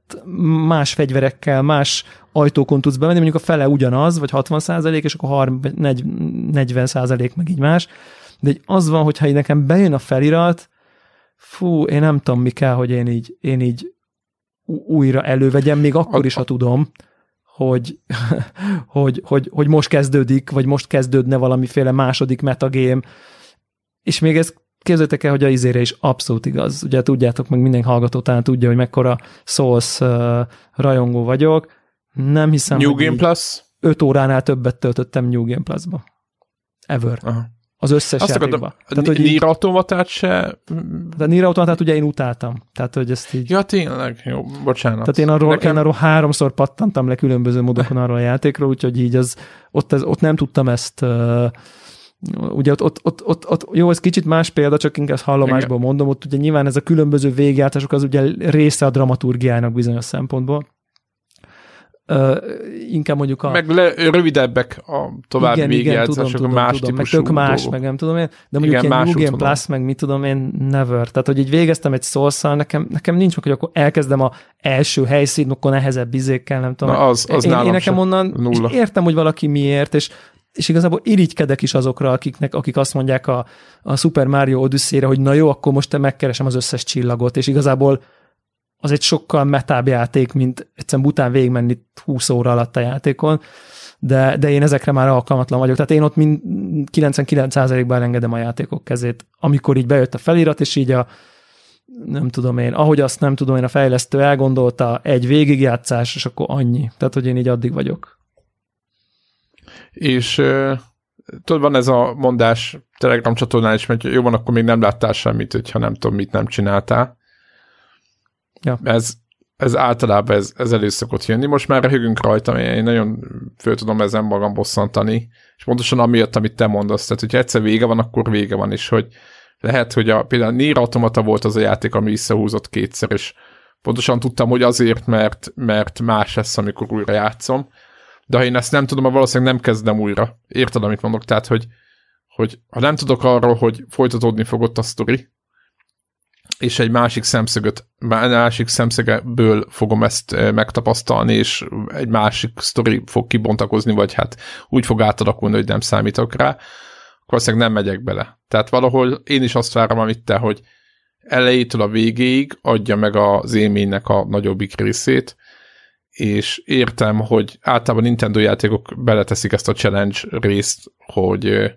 más fegyverekkel, más ajtókon tudsz bemenni, mondjuk a fele ugyanaz, vagy 60%, és akkor 40% meg így más. De egy az van, hogyha így nekem bejön a felirat, fú, én nem tudom, mi kell, hogy én így, én így újra elővegyem, még akkor is, ha tudom, hogy, hogy, hogy, hogy most kezdődik, vagy most kezdődne valamiféle második metagame, és még ez képzeljétek el, hogy a izére is abszolút igaz. Ugye tudjátok, meg minden hallgató talán tudja, hogy mekkora Souls uh, rajongó vagyok. Nem hiszem, New Game Plus? 5 óránál többet töltöttem New Game Plus-ba. Ever. Aha. Az összes Azt játékba. Tehát, hogy Nier Automatát se... De Nier Automatát ugye én utáltam. Tehát, hogy ezt így... Ja, tényleg. Jó, bocsánat. Tehát én arról, Nekem... én arról háromszor pattantam le különböző módokon arról a játékról, úgyhogy így az, ott, ez, ott nem tudtam ezt uh, ugye ott, ott, ott, ott, ott, jó, ez kicsit más példa, csak inkább hallomásból mondom, ott ugye nyilván ez a különböző végjátások az ugye része a dramaturgiának bizonyos szempontból, Uh, inkább mondjuk a... Meg le, rövidebbek a további igen, igen, tudom, tudom, más tudom, meg tök más, dolgok. meg nem tudom én, de mondjuk igen, ilyen New Game Plus, meg mit tudom én, never. Tehát, hogy így végeztem egy szólszal, nekem, nekem nincs meg, hogy akkor elkezdem a első helyszínokon nehezebb izékkel, nem tudom. Na az, az én, én nekem onnan, nulla. és értem, hogy valaki miért, és és igazából irigykedek is azokra, akiknek, akik azt mondják a, a Super Mario Odyssey-re, hogy na jó, akkor most te megkeresem az összes csillagot, és igazából az egy sokkal metább játék, mint egyszerűen bután végigmenni 20 óra alatt a játékon, de, de én ezekre már alkalmatlan vagyok. Tehát én ott mind 99%-ban engedem a játékok kezét, amikor így bejött a felirat, és így a nem tudom én, ahogy azt nem tudom én, a fejlesztő elgondolta, egy végigjátszás, és akkor annyi. Tehát, hogy én így addig vagyok. És tudod, van ez a mondás Telegram csatornán is, mert jó van, akkor még nem láttál semmit, hogyha nem tudom, mit nem csináltál. Ja. Ez, ez általában ez, ez elő szokott jönni. Most már röhögünk rajta, én nagyon föl tudom ezen magam bosszantani, és pontosan amiatt, amit te mondasz, tehát hogyha egyszer vége van, akkor vége van, és hogy lehet, hogy a, például Nier Automata volt az a játék, ami visszahúzott kétszer, és Pontosan tudtam, hogy azért, mert, mert más lesz, amikor újra játszom. De ha én ezt nem tudom, valószínűleg nem kezdem újra. Érted, amit mondok? Tehát, hogy, hogy ha nem tudok arról, hogy folytatódni fog ott a sztori, és egy másik szemszögöt, másik szemszögből fogom ezt eh, megtapasztalni, és egy másik sztori fog kibontakozni, vagy hát úgy fog átalakulni, hogy nem számítok rá, akkor nem megyek bele. Tehát valahol én is azt várom, amit te, hogy elejétől a végéig adja meg az élménynek a nagyobbik részét, és értem, hogy általában Nintendo játékok beleteszik ezt a challenge részt, hogy eh,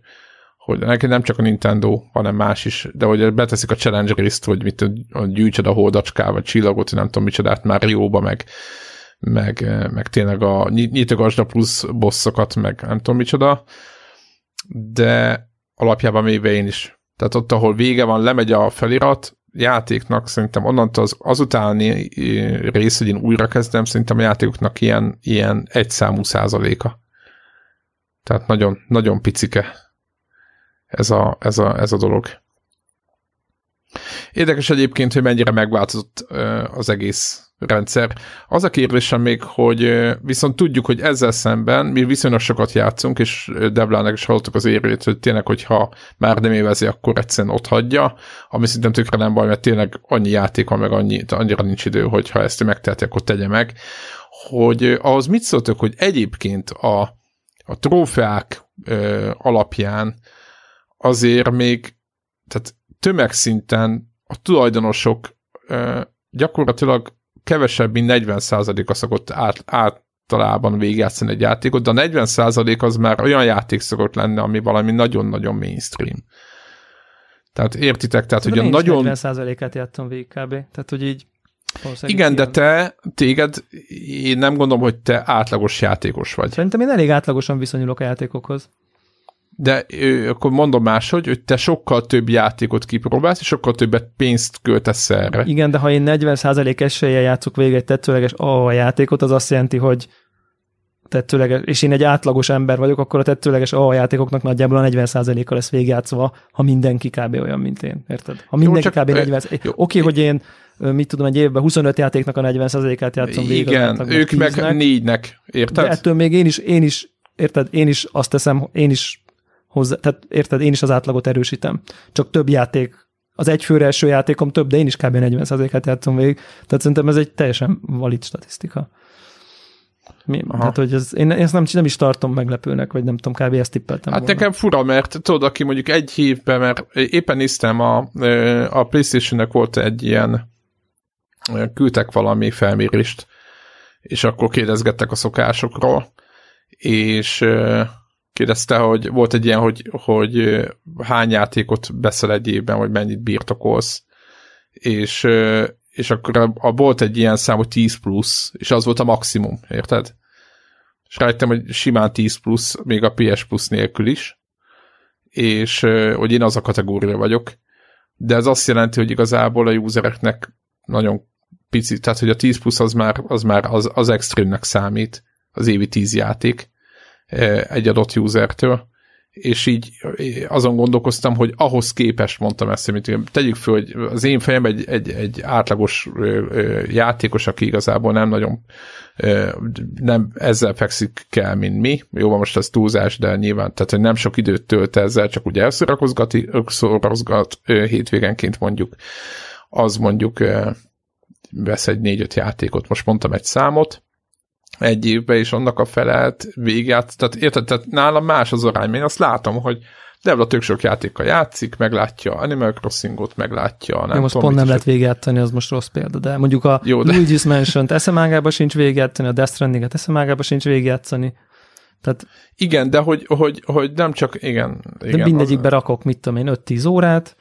hogy neki nem csak a Nintendo, hanem más is, de hogy beteszik a challenge részt, hogy mit gyűjtsed a holdacskával, csillagot, nem tudom micsodát már jóba, meg, meg, meg tényleg a nyitogasd a plusz bosszokat, meg nem tudom micsoda, de alapjában véve én is. Tehát ott, ahol vége van, lemegy a felirat, játéknak szerintem onnantól az, azutáni rész, hogy én újra kezdem, szerintem a játékoknak ilyen, ilyen egyszámú százaléka. Tehát nagyon, nagyon picike ez a, ez a, ez a dolog. Érdekes egyébként, hogy mennyire megváltozott az egész rendszer. Az a kérdésem még, hogy viszont tudjuk, hogy ezzel szemben mi viszonylag sokat játszunk, és Deblának is hallottuk az érvét, hogy tényleg, hogyha már nem évezi, akkor egyszerűen ott hagyja, ami szerintem tökre nem baj, mert tényleg annyi játék van, meg annyi, annyira nincs idő, hogy ha ezt megteheti, akkor tegye meg. Hogy ahhoz mit szóltok, hogy egyébként a, a trófeák ö, alapján azért még tehát tömegszinten a tulajdonosok gyakorlatilag kevesebb, mint 40%-a szokott át, általában végigjátszani egy játékot, de a 40% az már olyan játék szokott lenni, ami valami nagyon-nagyon mainstream. Tehát értitek, tehát hogy a nagyon... 40%-át játszom végig kb. Tehát, hogy így igen, de te, téged, én nem gondolom, hogy te átlagos játékos vagy. Szerintem én elég átlagosan viszonyulok a játékokhoz. De ö, akkor mondom máshogy, hogy te sokkal több játékot kipróbálsz, és sokkal többet pénzt költesz erre. Igen, de ha én 40% eséllyel játszok végig egy tetszőleges a játékot, az azt jelenti, hogy tetszőleges, és én egy átlagos ember vagyok, akkor a tetszőleges a játékoknak nagyjából a 40%-a lesz végigjátszva, ha mindenki kb. olyan, mint én. Érted? Ha mindenki jó, kb. 40 Oké, okay, hogy én mit tudom, egy évben 25 játéknak a 40%-át játszom végig. Igen, ők meg négynek, érted? De ettől még én is, én is, érted, én is azt teszem, én is hozzá, tehát érted, én is az átlagot erősítem. Csak több játék, az egyfőre első játékom több, de én is kb. 40%-át játszom végig. Tehát szerintem ez egy teljesen valid statisztika. Mi? Tehát, hogy ez, én ezt nem, nem is tartom meglepőnek, vagy nem tudom, kb. ezt tippeltem Hát volna. nekem fura, mert tudod, aki mondjuk egy hívben, mert éppen néztem, a, a Playstation-nek volt egy ilyen, küldtek valami felmérést, és akkor kérdezgettek a szokásokról, és kérdezte, hogy volt egy ilyen, hogy, hogy hány játékot beszel egy évben, vagy mennyit birtokolsz, és, és akkor a, a, volt egy ilyen szám, hogy 10 plusz, és az volt a maximum, érted? És rájöttem, hogy simán 10 plusz, még a PS plusz nélkül is, és hogy én az a kategória vagyok, de ez azt jelenti, hogy igazából a usereknek nagyon pici, tehát hogy a 10 plusz az már az, már az, az extrémnek számít, az évi 10 játék, egy adott usertől, és így azon gondolkoztam, hogy ahhoz képest mondtam ezt, hogy tegyük föl, hogy az én fejem egy, egy, egy átlagos játékos, aki igazából nem nagyon nem ezzel fekszik kell, mint mi. Jó, most ez túlzás, de nyilván, tehát hogy nem sok időt tölt ezzel, csak ugye elszorozgat hétvégenként mondjuk, az mondjuk vesz egy négy-öt játékot. Most mondtam egy számot, egy évben, és annak a felelt végigját, tehát érted, tehát nálam más az arány, én azt látom, hogy Devla tök sok játékkal játszik, meglátja Animal Crossingot, meglátja, nem Jó, most tudom, pont nem lehet végigjátszani, az most rossz példa, de mondjuk a Jó, de... Luigi's Mansion-t eszemágába sincs végigjátszani, a Death Stranding-et eszemágába sincs végigjátszani. Tehát, igen, de hogy, hogy, hogy nem csak, igen. igen de mindegyikbe az... rakok, mit tudom én, 5-10 órát,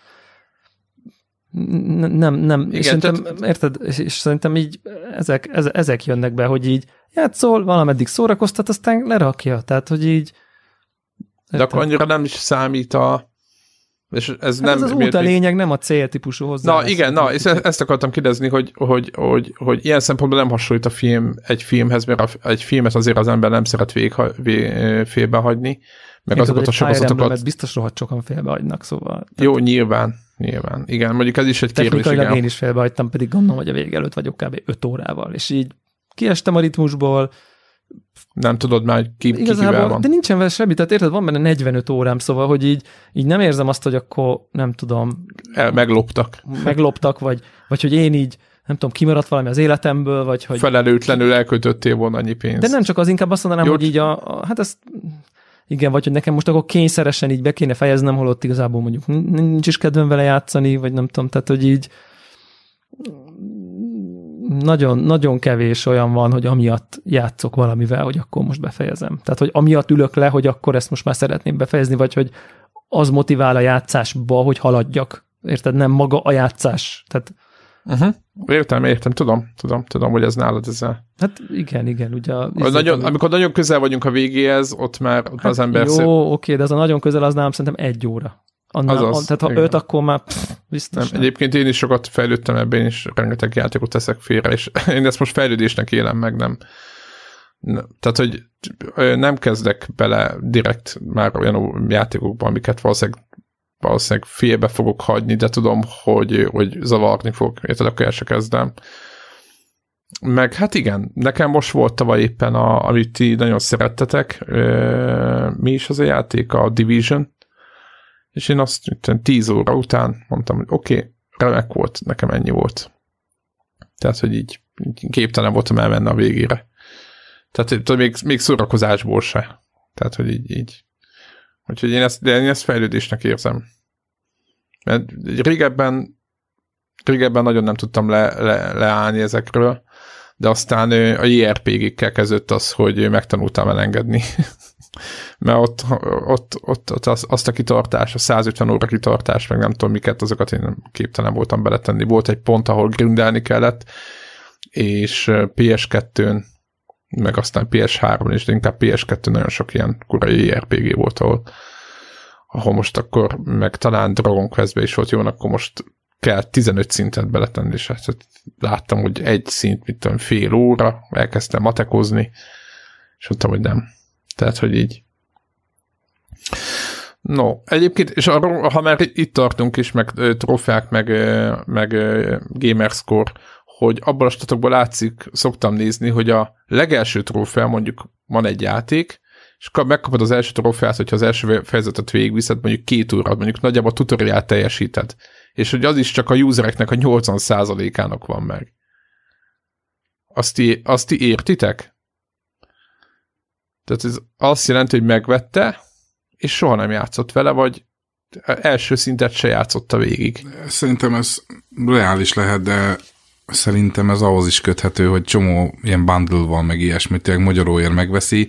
nem, nem, Igen, és szerintem, tehát... érted, és szerintem így ezek, ezek jönnek be, hogy így játszol, valameddig szórakoztat, aztán lerakja, tehát, hogy így de akkor annyira nem is számít a és ez hát nem... Ez az út a lényeg, nem a céltípusú hozzá. Na igen, na, és ezt akartam kérdezni, hogy, hogy, hogy, hogy ilyen szempontból nem hasonlít a film egy filmhez, mert egy filmet azért az ember nem szeret végig, félbehagyni, meg Én azokat a sorozatokat... biztos rohadt sokan félbehagynak, szóval... Tehát... Jó, nyilván, nyilván. Igen, mondjuk ez is egy kérdés. Technikailag igen. én is félbehagytam, pedig gondolom, hogy a vége előtt vagyok kb. 5 órával, és így kiestem a ritmusból, Nem tudod már, ki, ki kivel igazából, van. de nincsen vele semmi, tehát érted, van benne 45 órám, szóval, hogy így, így nem érzem azt, hogy akkor nem tudom, El, megloptak. megloptak, vagy, vagy hogy én így, nem tudom, kimaradt valami az életemből, vagy hogy... Felelőtlenül elköltöttél volna annyi pénzt. De nem csak az, inkább azt mondanám, Jó, hogy így a, a, hát ezt igen, vagy hogy nekem most akkor kényszeresen így be kéne fejeznem, holott igazából mondjuk nincs is kedvem vele játszani, vagy nem tudom, tehát hogy így nagyon, nagyon kevés olyan van, hogy amiatt játszok valamivel, hogy akkor most befejezem. Tehát, hogy amiatt ülök le, hogy akkor ezt most már szeretném befejezni, vagy hogy az motivál a játszásba, hogy haladjak. Érted? Nem maga a játszás. Tehát, Uh-huh. Értem, értem, tudom, tudom, tudom, hogy ez nálad ezzel. hát igen, igen, ugye. A, A nagyon, amikor nagyon közel vagyunk a végéhez, ott már ott hát az ember... Jó, szép- oké, de az a nagyon közel az nálam szerintem egy óra. Annál, Azaz, az, tehát ha igen. öt, akkor már pff, biztos Nem, egyébként én is sokat fejlődtem ebben, én is rengeteg játékot teszek félre, és én ezt most fejlődésnek élem meg, nem. Ne- Tehát, hogy nem kezdek bele direkt már olyan játékokba, amiket valószínűleg, valószínűleg félbe fogok hagyni, de tudom, hogy, hogy zavarni fog, érted, akkor el se kezdem. Meg hát igen, nekem most volt tavaly éppen, a, amit ti nagyon szerettetek, mi is az a játék, a Division, és én azt mondtam, 10 óra után mondtam, hogy oké, okay, remek volt, nekem ennyi volt. Tehát, hogy így, képtelen voltam elmenni a végére. Tehát még, még szórakozásból se. Tehát, hogy így, így. Úgyhogy én ezt, de én ezt fejlődésnek érzem. Mert régebben, régebben nagyon nem tudtam le, le, leállni ezekről, de aztán a JRPG-kkel kezdődött az, hogy megtanultam elengedni. Mert ott, ott, ott, ott az, azt a kitartás, a 150 óra kitartás, meg nem tudom miket, azokat én képtelen voltam beletenni. Volt egy pont, ahol grindelni kellett, és ö, PS2-n, meg aztán PS3-on is, de inkább PS2 nagyon sok ilyen korai RPG volt, ahol, ahol most akkor, meg talán Dragon Quest-be is volt jó, akkor most kell 15 szintet beletenni, és hát láttam, hogy egy szint, mit tudom, fél óra, elkezdtem matekozni, és mondtam, hogy nem. Tehát, hogy így. No, egyébként, és arról, ha már itt tartunk is, meg ö, trófeák, meg, meg gamerscore, hogy abban a statokból látszik, szoktam nézni, hogy a legelső trófea, mondjuk van egy játék, és kap- megkapod az első trófeát, hogyha az első fejezetet végigviszed, mondjuk két óra, mondjuk nagyjából a tutoriát teljesíted. És hogy az is csak a usereknek a 80%-ának van meg. Azt ti, azt ti értitek? Tehát ez azt jelenti, hogy megvette, és soha nem játszott vele, vagy első szintet se játszotta végig. Szerintem ez reális lehet, de szerintem ez ahhoz is köthető, hogy csomó ilyen bundle van, meg ilyesmit, tényleg magyaróért megveszi,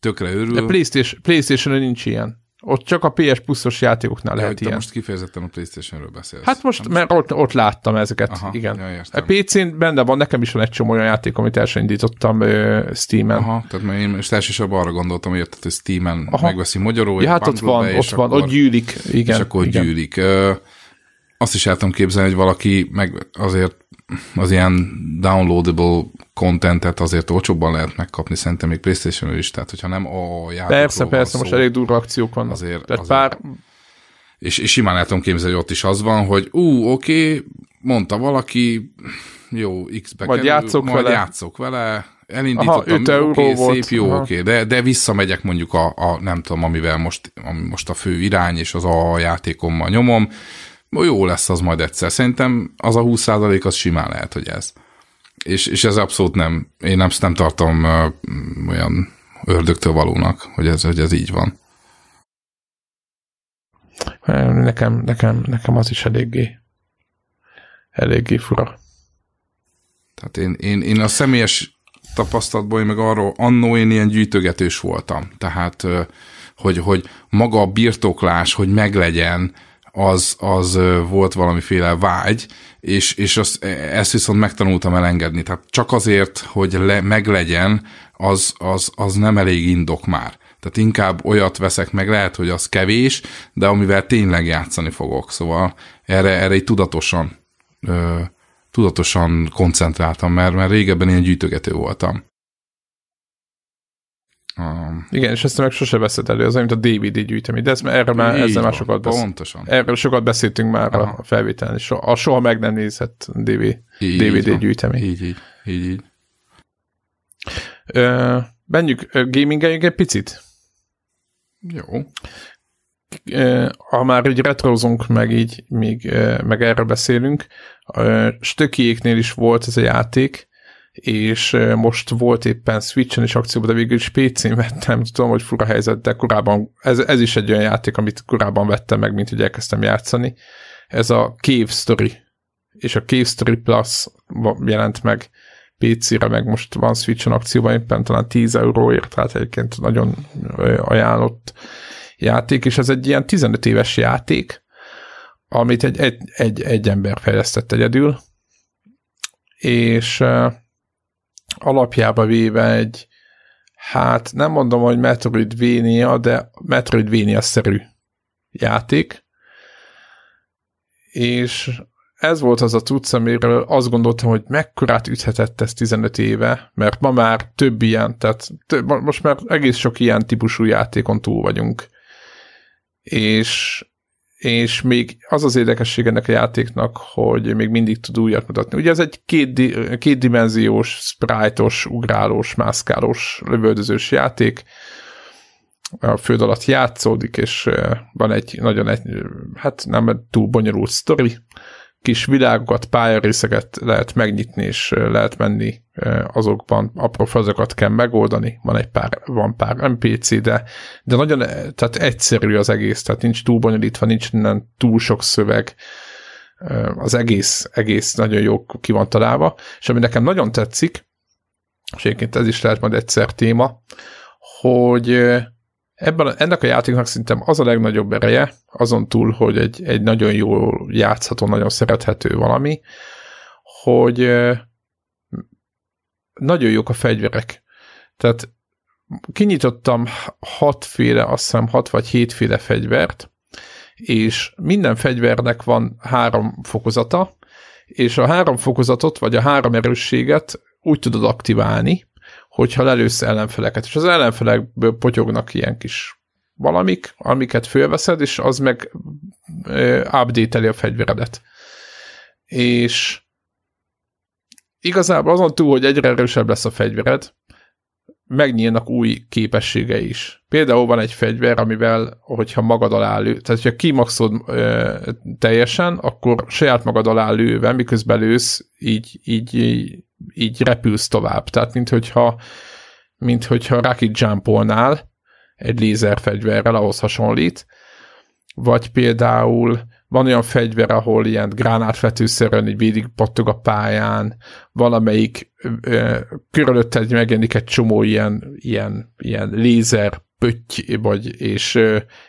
tökre örül. De PlayStation, PlayStation nincs ilyen. Ott csak a PS Plus-os játékoknál lehet Te ilyen. most kifejezetten a Playstation-ről beszélsz. Hát most, mert ott, ott láttam ezeket, Aha, igen. ja, a értem. PC-n benne van, nekem is van egy csomó olyan játék, amit el sem indítottam uh, Steam-en. Aha, tehát én most elsősorban arra gondoltam, érted, hogy Steam-en Aha. megveszi magyarul, ja, hát ott van, ott van, ott gyűlik, igen. és akkor igen. gyűlik. Azt is el tudom képzelni, hogy valaki meg azért az ilyen downloadable contentet azért olcsóbban lehet megkapni, szerintem még playstation is, tehát hogyha nem a játékról Persze, persze, szó, most elég durva akciók vannak. Azért- Tehát azért- bár, és, és simán el tudom képzelni, hogy ott is az van, hogy ú, oké, mondta valaki, jó, X-be Majd kerül, játszok majd vele. játszok vele, elindítottam, Aha, euró oké, volt. szép, jó, Aha. oké, de, de visszamegyek mondjuk a, a, nem tudom, amivel most, ami most a fő irány, és az a játékommal nyomom, jó lesz az majd egyszer. Szerintem az a 20% az simán lehet, hogy ez. És, és ez abszolút nem, én nem, nem tartom uh, olyan ördögtől valónak, hogy ez, hogy ez így van. nekem, nekem, nekem az is eléggé, eléggé fura. Tehát én, én, én a személyes tapasztalatból, én meg arról, annó én ilyen gyűjtögetős voltam. Tehát, hogy, hogy maga a birtoklás, hogy meglegyen, az, az volt valamiféle vágy, és, és azt, ezt viszont megtanultam elengedni. Tehát csak azért, hogy le, meglegyen, az, az, az nem elég indok már. Tehát inkább olyat veszek meg, lehet, hogy az kevés, de amivel tényleg játszani fogok. Szóval erre, erre egy tudatosan ö, tudatosan koncentráltam, mert, mert régebben ilyen gyűjtögető voltam. Um, Igen, és ezt meg sose veszed elő, az mint a DVD gyűjtemény, de ez, erre már, így ezzel már sokat beszélünk. Pontosan. Erről sokat beszéltünk már Aha. a felvételen, és a soha meg nem nézett DV, Így DVD van. gyűjtemény. Így, így, így, így. Ö, menjünk, gamingeljünk egy picit. Jó. Ö, ha már így retrozunk, meg így, még, meg erről beszélünk, Stökiéknél is volt ez a játék, és most volt éppen Switchen is akcióban, de végül is PC-n vettem, tudom, hogy fura helyzet, de korábban, ez, ez is egy olyan játék, amit korábban vettem meg, mint hogy elkezdtem játszani. Ez a Cave Story, és a Cave Story Plus jelent meg PC-re, meg most van Switchen akcióban éppen talán 10 euróért, tehát egyébként nagyon ajánlott játék, és ez egy ilyen 15 éves játék, amit egy, egy, egy, egy ember fejlesztett egyedül, és alapjába véve egy, hát nem mondom, hogy Metroidvania, de Metroidvania-szerű játék, és ez volt az a cucc, amiről azt gondoltam, hogy mekkorát üthetett ez 15 éve, mert ma már több ilyen, tehát több, most már egész sok ilyen típusú játékon túl vagyunk. És, és még az az érdekesség ennek a játéknak, hogy még mindig tud újat mutatni. Ugye ez egy két, kétdimenziós, sprite-os, ugrálós, mászkálós, lövöldözős játék, a föld alatt játszódik, és eh, van egy nagyon egy, hát nem túl bonyolult sztori, kis világokat, pályarészeket lehet megnyitni, és eh, lehet menni azokban, apró fazokat kell megoldani, van egy pár, van pár NPC, de, de nagyon eh, tehát egyszerű az egész, tehát nincs túl bonyolítva, nincs innen túl sok szöveg, az egész, egész nagyon jó ki van találva, és ami nekem nagyon tetszik, és egyébként ez is lehet majd egyszer téma, hogy ebben, ennek a játéknak szerintem az a legnagyobb ereje, azon túl, hogy egy, egy nagyon jó játszható, nagyon szerethető valami, hogy nagyon jók a fegyverek. Tehát kinyitottam hatféle, azt hiszem hat vagy hétféle fegyvert, és minden fegyvernek van három fokozata, és a három fokozatot, vagy a három erősséget úgy tudod aktiválni, hogyha lelősz ellenfeleket. És az ellenfelekből potyognak ilyen kis valamik, amiket fölveszed, és az meg ö, update-eli a fegyveredet. És igazából azon túl, hogy egyre erősebb lesz a fegyvered, megnyílnak új képességei is. Például van egy fegyver, amivel, hogyha magad alá lő, tehát hogyha kimaxod ö, teljesen, akkor saját magad alá lőve, miközben lősz, így, így, így, így repülsz tovább. Tehát, mint hogyha, mint hogyha rocket jumpolnál egy lézerfegyverrel, ahhoz hasonlít, vagy például van olyan fegyver, ahol ilyen gránátvetőszerűen így végig pattog a pályán, valamelyik ö, megjelenik egy csomó ilyen, ilyen, ilyen lézer pötty, vagy, és,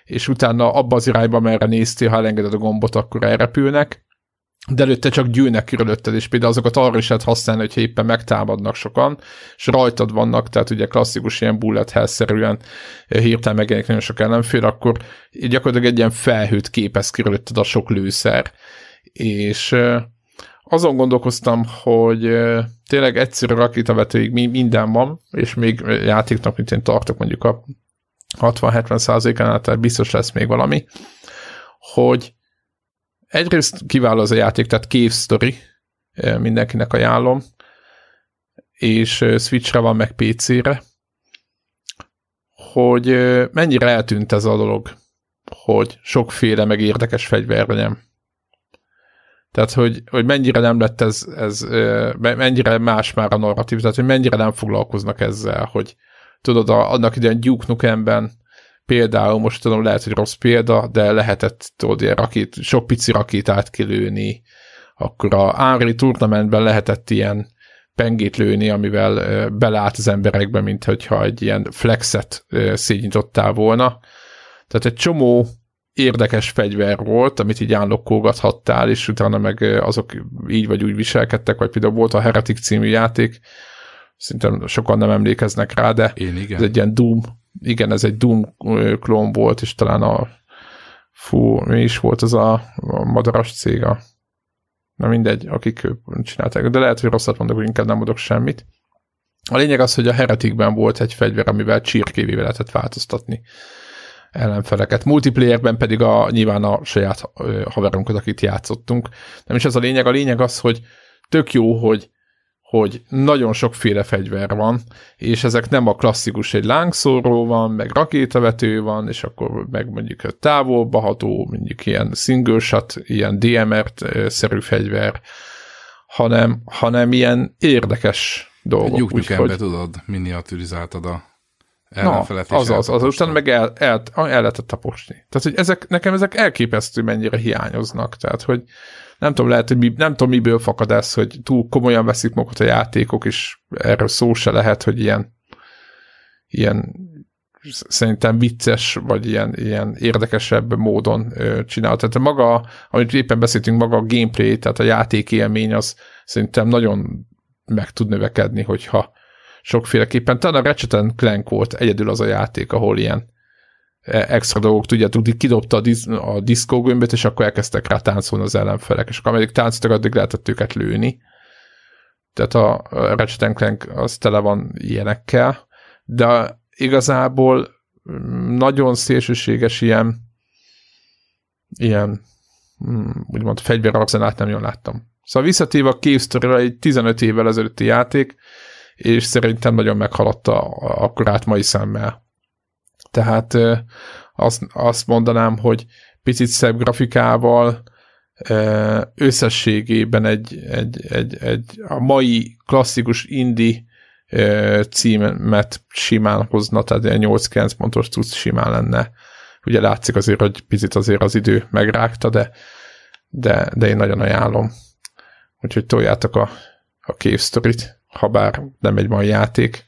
és utána abba az irányba, merre néztél, ha elengeded a gombot, akkor elrepülnek, de előtte csak gyűlnek körülötted, és például azokat arra is lehet használni, hogyha éppen megtámadnak sokan, és rajtad vannak, tehát ugye klasszikus ilyen bullet hell-szerűen hirtelen megjelenik nagyon sok ellenfél, akkor gyakorlatilag egy ilyen felhőt képez körülötted a sok lőszer. És ö, azon gondolkoztam, hogy ö, tényleg egyszerű rakétavetőig mi- minden van, és még játéknak, mint én tartok mondjuk a 60-70 százalékánál, tehát biztos lesz még valami, hogy egyrészt kiváló az a játék, tehát ö, mindenkinek ajánlom, és Switchre van, meg PC-re, hogy mennyire eltűnt ez a dolog, hogy sokféle meg érdekes fegyver legyen. Tehát, hogy, hogy mennyire nem lett ez, ez mennyire más már a narratív, tehát, hogy mennyire nem foglalkoznak ezzel, hogy tudod, a, annak idején Duke Nukemben például, most tudom, lehet, hogy rossz példa, de lehetett, tudod, ilyen rakét, sok pici rakétát kilőni, akkor a Unreal Tournamentben lehetett ilyen pengét lőni, amivel belát az emberekbe, mint hogyha egy ilyen flexet szétnyitottál volna. Tehát egy csomó érdekes fegyver volt, amit így állokkolgathattál, és utána meg azok így vagy úgy viselkedtek, vagy például volt a Heretic című játék, szerintem sokan nem emlékeznek rá, de Én igen. ez egy ilyen Doom, igen, ez egy Doom klón volt, és talán a fú, mi is volt az a, a madaras cég, a, na mindegy, akik csinálták, de lehet, hogy rosszat mondok, hogy inkább nem mondok semmit. A lényeg az, hogy a Heretikben volt egy fegyver, amivel csirkévé lehetett változtatni ellenfeleket. Multiplayerben pedig a, nyilván a saját haverunkat, akit játszottunk. Nem is ez a lényeg, a lényeg az, hogy tök jó, hogy hogy nagyon sokféle fegyver van, és ezek nem a klasszikus, egy lángszóró van, meg rakétavető van, és akkor meg mondjuk a távolba ható, mondjuk ilyen single shot, ilyen DMR-szerű fegyver, hanem, hanem ilyen érdekes dolgok. Egy hogy... tudod, miniaturizáltad a ellenfelet. Na, az az, az, utána meg el, el, el lehetett taposni. Tehát, hogy ezek, nekem ezek elképesztő mennyire hiányoznak. Tehát, hogy nem tudom, lehet, hogy mi, nem tudom, miből fakad ez, hogy túl komolyan veszik magukat a játékok, és erről szó se lehet, hogy ilyen, ilyen szerintem vicces, vagy ilyen, ilyen érdekesebb módon csinál. Tehát maga, amit éppen beszéltünk, maga a gameplay, tehát a játék élmény, az szerintem nagyon meg tud növekedni, hogyha sokféleképpen. Talán a Ratchet Clank volt egyedül az a játék, ahol ilyen extra dolgok, tudjátok, kidobta a, disz, a diszkógömböt, és akkor elkezdtek rá táncolni az ellenfelek, és akkor ameddig táncoltak, addig lehetett őket lőni. Tehát a Ratchet Clank az tele van ilyenekkel, de igazából mm, nagyon szélsőséges ilyen ilyen mm, úgymond fegyverarzenát nem jól láttam. Szóval visszatéve a Cave egy 15 évvel ezelőtti játék, és szerintem nagyon meghaladta a korát mai szemmel. Tehát azt, azt mondanám, hogy picit szebb grafikával, összességében egy, egy, egy, egy a mai klasszikus indie címet simán hozna, tehát egy 8-9 pontos tudsz simán lenne. Ugye látszik azért, hogy picit azért az idő megrágta, de, de, de én nagyon ajánlom. Úgyhogy toljátok a, a Cave Story-t ha bár nem egy mai játék,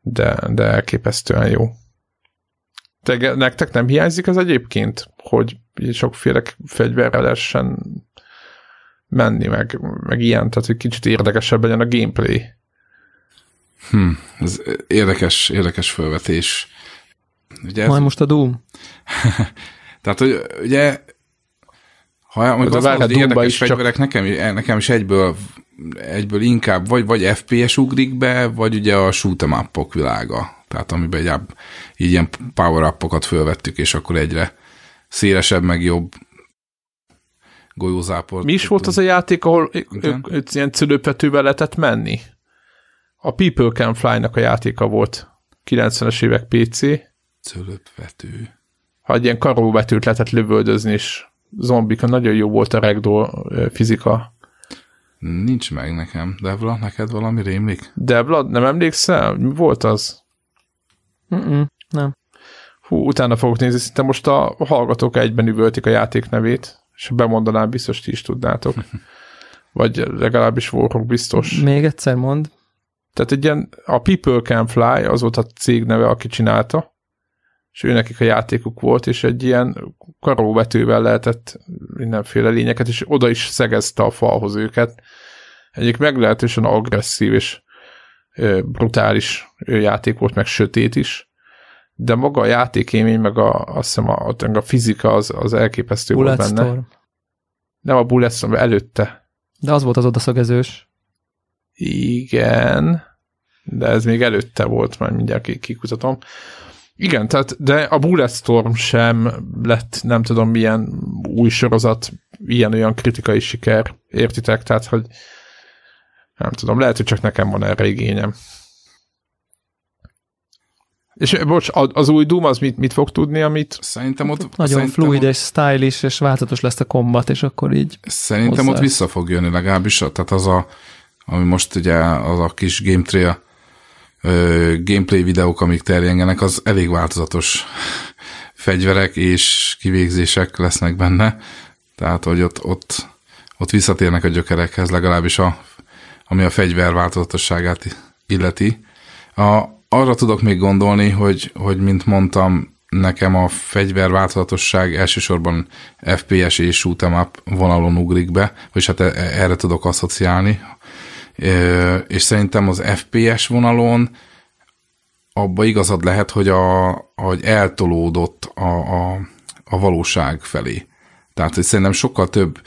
de, de elképesztően jó. Te, nektek nem hiányzik az egyébként, hogy sokféle fegyverrel lehessen menni, meg, meg ilyen, tehát hogy kicsit érdekesebb legyen a gameplay. Hm, ez érdekes, érdekes felvetés. Ugye Majd most a Doom. tehát, hogy ugye ha mondjuk az, az érdekes fegyverek, csak... nekem, nekem is egyből egyből inkább vagy, vagy FPS ugrik be, vagy ugye a shoot'em upok világa. Tehát amiben egy, így ilyen power upokat fölvettük, és akkor egyre szélesebb, meg jobb golyózáport. Mi is volt az a játék, ahol ők, ilyen cölöpvetővel lehetett menni? A People Can Fly-nak a játéka volt. 90-es évek PC. Cölöpvető. Ha egy ilyen karóvetőt lehetett lövöldözni, és zombika, nagyon jó volt a ragdoll fizika. Nincs meg nekem. Devla, neked valami rémlik? Devla, nem emlékszel? Mi volt az? Mm-mm, nem. Hú, utána fogok nézni, szinte most a hallgatók egyben üvöltik a játék nevét, és bemondanám, biztos ti is tudnátok. Vagy legalábbis Warhawk biztos. Még egyszer mond. Tehát egy ilyen, a People Can Fly, az volt a cég neve, aki csinálta, és ő nekik a játékuk volt, és egy ilyen karóvetővel lehetett mindenféle lényeket, és oda is szegezte a falhoz őket. Egyik meglehetősen agresszív és brutális játék volt, meg sötét is, de maga a játékémény, meg a, azt hiszem a, a fizika az, az elképesztő Bullet volt benne. Storm. Nem a Bulletstorm, előtte. De az volt az odaszögezős. Igen, de ez még előtte volt, majd mindjárt kikutatom. Igen, tehát, de a Bulletstorm sem lett, nem tudom, milyen új sorozat, ilyen-olyan kritikai siker, értitek? Tehát, hogy nem tudom, lehet, hogy csak nekem van erre igényem. És bocs, az új Doom az mit, mit fog tudni, amit... Szerintem ott... Nagyon szerintem fluid ott, és stylish, és változatos lesz a kombat, és akkor így... Szerintem hozzá. ott vissza fog jönni legalábbis, tehát az a, ami most ugye az a kis game trail gameplay videók, amik terjengenek, az elég változatos fegyverek és kivégzések lesznek benne. Tehát, hogy ott, ott, ott visszatérnek a gyökerekhez, legalábbis a, ami a fegyver változatosságát illeti. A, arra tudok még gondolni, hogy, hogy mint mondtam, nekem a fegyver változatosság elsősorban FPS és shoot'em up vonalon ugrik be, és hát e, erre tudok asszociálni, és szerintem az FPS vonalon abba igazad lehet, hogy, a, hogy eltolódott a, a, a valóság felé. Tehát, hogy szerintem sokkal több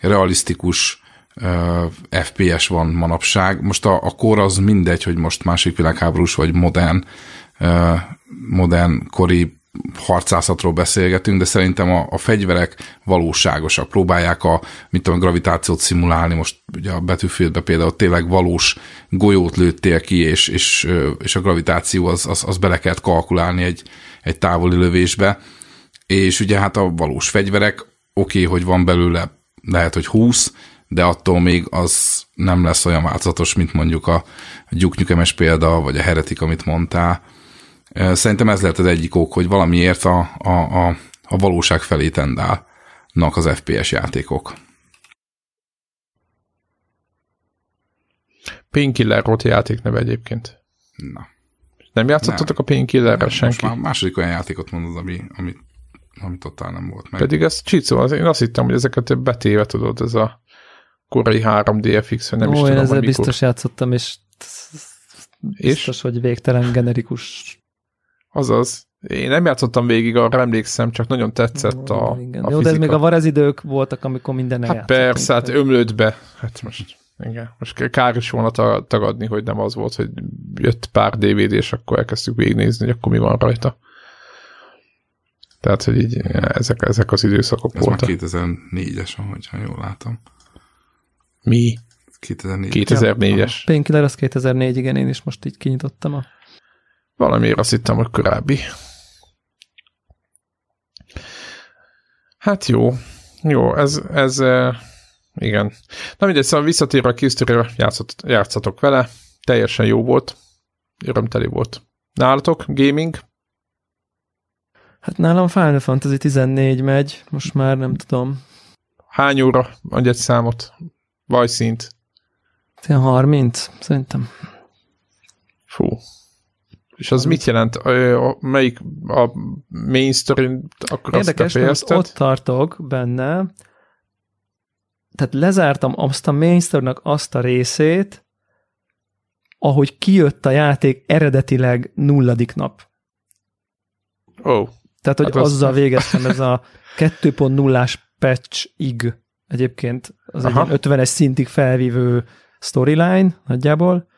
realisztikus FPS van manapság. Most a, a kor az mindegy, hogy most másik világháborús vagy modern, modern kori harcászatról beszélgetünk, de szerintem a, a fegyverek valóságosak. Próbálják a, mit tudom, a gravitációt szimulálni. Most ugye a Battlefieldben például tényleg valós golyót lőttél ki, és, és, és a gravitáció az, az, az bele kellett kalkulálni egy, egy távoli lövésbe. És ugye hát a valós fegyverek, oké, okay, hogy van belőle lehet, hogy 20, de attól még az nem lesz olyan változatos, mint mondjuk a gyuknyukemes példa, vagy a heretik, amit mondtál. Szerintem ez lehet az egyik ok, hogy valamiért a, a, a, a valóság felé tendálnak az FPS játékok. Painkiller volt a játékneve egyébként. Na. Nem játszottatok nem. a Painkillerrel senki? Most már második olyan játékot mondod, ami, ami, ami totál nem volt meg. Pedig ez csicó, én azt hittem, hogy ezeket betéve tudod, ez a korai 3D FX, vagy nem Ó, is tudom, én ezzel biztos játszottam, és biztos, és? hogy végtelen generikus. Azaz. Én nem játszottam végig, arra emlékszem, csak nagyon tetszett a, igen. a Jó, de ez még a varezidők voltak, amikor minden hát persze, hát ömlött be. Hát most, igen, most kár is volna tagadni, hogy nem az volt, hogy jött pár DVD, és akkor elkezdtük végignézni, hogy akkor mi van rajta. Tehát, hogy így ezek, ezek az időszakok Ez voltak. Ez már 2004-es, ahogyha jól látom. Mi? 2004. 2004-es. Ja, Painkiller az 2004, igen, én is most így kinyitottam a... Valamiért azt hittem, hogy korábbi. Hát jó. Jó, ez, ez igen. Na mindegy, szóval visszatérve a kisztőre, játszatok vele. Teljesen jó volt. Örömteli volt. Nálatok? Gaming? Hát nálam Final Fantasy 14 megy, most már nem tudom. Hány óra? Adj egy számot. Vajszint. 30, szerintem. Fú. És az mit jelent? Melyik a main story akkor Érdekes, azt ott tartok benne, tehát lezártam azt a main azt a részét, ahogy kijött a játék eredetileg nulladik nap. Ó. Oh. Tehát, hogy hát azzal az... végeztem ez a 2.0-ás patch-ig Egyébként az Aha. egy 50-es szintig felvívő storyline nagyjából,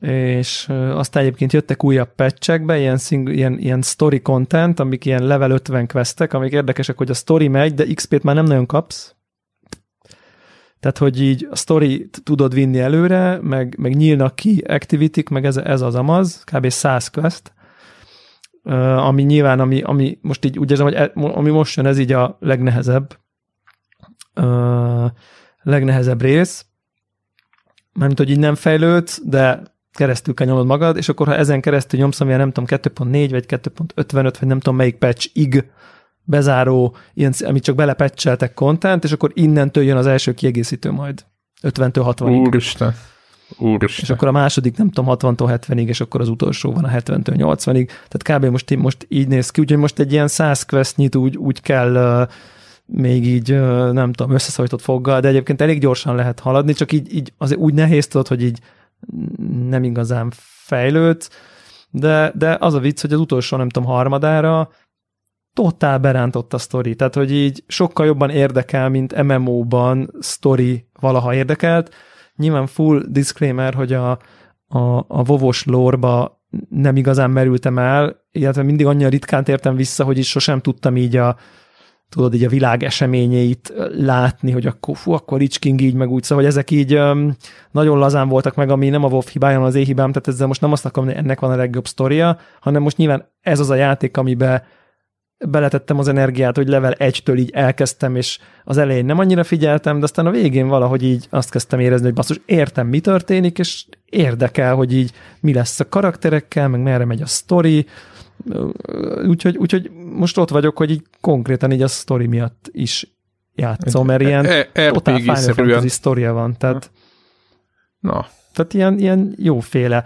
és aztán egyébként jöttek újabb patchekbe, ilyen, single, ilyen, ilyen story content, amik ilyen level 50 questek, amik érdekesek, hogy a story megy, de XP-t már nem nagyon kapsz. Tehát, hogy így a story tudod vinni előre, meg, meg nyílnak ki activity meg ez, ez az amaz, kb. 100 quest, ami nyilván, ami, ami most így úgy érzem, hogy e, ami most jön, ez így a legnehezebb, legnehezebb rész, mármint, hogy így nem fejlődsz, de keresztül kell nyomod magad, és akkor ha ezen keresztül nyomsz, amilyen nem tudom, 2.4 vagy 2.55, vagy nem tudom melyik patch-ig bezáró, ilyen, amit csak belepetcseltek content, és akkor innentől jön az első kiegészítő majd 50-től 60-ig. Úristen. Úristen. És akkor a második, nem tudom, 60-tól 70-ig, és akkor az utolsó van a 70-től 80-ig. Tehát kb. most, most így néz ki, úgyhogy most egy ilyen 100 questnyit úgy, úgy kell uh, még így, nem tudom, összeszajtott foggal, de egyébként elég gyorsan lehet haladni, csak így, így azért úgy nehéz tudod, hogy így nem igazán fejlődsz, de, de az a vicc, hogy az utolsó, nem tudom, harmadára totál berántott a sztori, tehát hogy így sokkal jobban érdekel, mint MMO-ban sztori valaha érdekelt. Nyilván full disclaimer, hogy a, a, a vovos lórba nem igazán merültem el, illetve mindig annyira ritkán tértem vissza, hogy is sosem tudtam így a, tudod, így a világ eseményeit látni, hogy akkor, fú, akkor Rich King így, meg úgy, szóval, hogy ezek így um, nagyon lazán voltak meg, ami nem a WoW hibája, hanem az én hibám, tehát ezzel most nem azt akarom, hogy ennek van a legjobb sztoria, hanem most nyilván ez az a játék, amiben beletettem az energiát, hogy level 1-től így elkezdtem, és az elején nem annyira figyeltem, de aztán a végén valahogy így azt kezdtem érezni, hogy basszus, értem, mi történik, és érdekel, hogy így mi lesz a karakterekkel, meg merre megy a sztori, Úgyhogy, úgyhogy most ott vagyok, hogy így konkrétan így a sztori miatt is játszom, mert ilyen e, e, totál Final Fantasy sztoria van, tehát Na. Tehát ilyen, ilyen jóféle.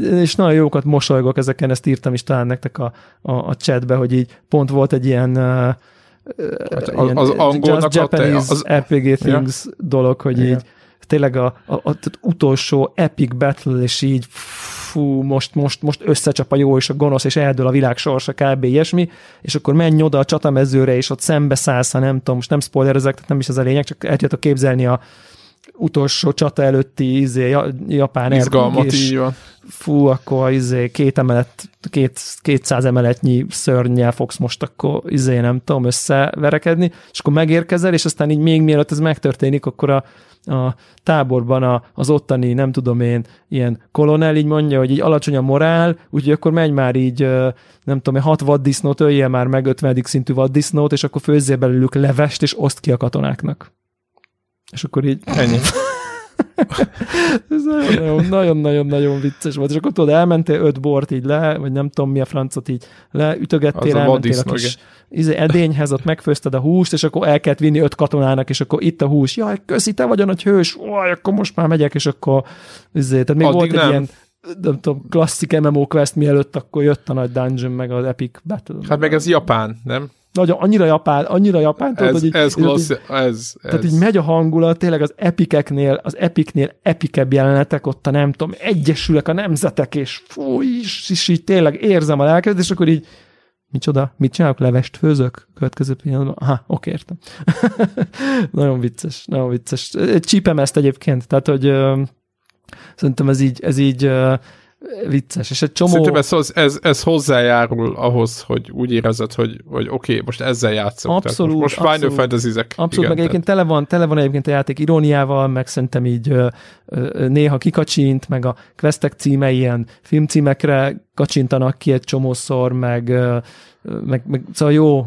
És nagyon jókat mosolygok ezeken, ezt írtam is talán nektek a, a, a chatbe, hogy így pont volt egy ilyen, hát az, az angolnak Just Japanese az, RPG Things ja. dolog, hogy Igen. így tényleg a, a, a, a utolsó epic battle, és így fú, most, most, most összecsap a jó és a gonosz, és eldől a világ sorsa, kb. ilyesmi, és akkor menj oda a csatamezőre, és ott szembe szállsz, ha nem tudom, most nem spoilerezek, tehát nem is ez a lényeg, csak el tudjátok képzelni a, utolsó csata előtti izé, japán Izgalmat, így van. Fú, akkor izé, két emelet, két, 200 emeletnyi szörnyel fogsz most akkor izé, nem tudom, összeverekedni, és akkor megérkezel, és aztán így még mielőtt ez megtörténik, akkor a, a táborban a, az ottani, nem tudom én, ilyen kolonel így mondja, hogy így alacsony a morál, úgyhogy akkor megy már így, nem tudom, hat vaddisznót öljél már meg 50. szintű vaddisznót, és akkor főzzél belőlük levest, és oszt ki a katonáknak. És akkor így... Ennyi. Ez nagyon-nagyon-nagyon vicces volt. És akkor tudod, elmentél öt bort így le, vagy nem tudom mi a francot így leütögettél, elmentél a kis izé, edényhez, ott megfőzted a húst, és akkor el kellett vinni öt katonának, és akkor itt a hús. Jaj, köszi, te vagy a nagy hős, Oj, akkor most már megyek, és akkor izé, tehát még Addig volt egy nem. ilyen nem tudom, klasszik MMO quest, mielőtt akkor jött a nagy dungeon, meg az epic battle. Hát meg ez Japán, nem? Nagyon, annyira japán, annyira japán, tudod, ez, hogy így, ez, klassz, így, ez, Tehát így megy a hangulat, tényleg az epikeknél, az epiknél epikebb jelenetek, ott a nem tudom, egyesülek a nemzetek, és fú, és, és így tényleg érzem a lelkedet, és akkor így micsoda, mit csinálok, levest főzök? Következő pillanatban, aha, oké, értem. nagyon vicces, nagyon vicces. Csípem ezt egyébként, tehát, hogy ö, szerintem ez így, ez így ö, vicces, és egy csomó... Szerintem ez, ez, ez hozzájárul ahhoz, hogy úgy érezed, hogy, hogy oké, okay, most ezzel játszok. Abszolút. most most Final fantasy -zek. Abszolút, igen, meg egyébként tele van, tele van egyébként a játék iróniával, meg szerintem így ö, ö, néha kikacsint, meg a questek címe ilyen filmcímekre kacsintanak ki egy csomószor, meg ö, meg, meg szóval jó,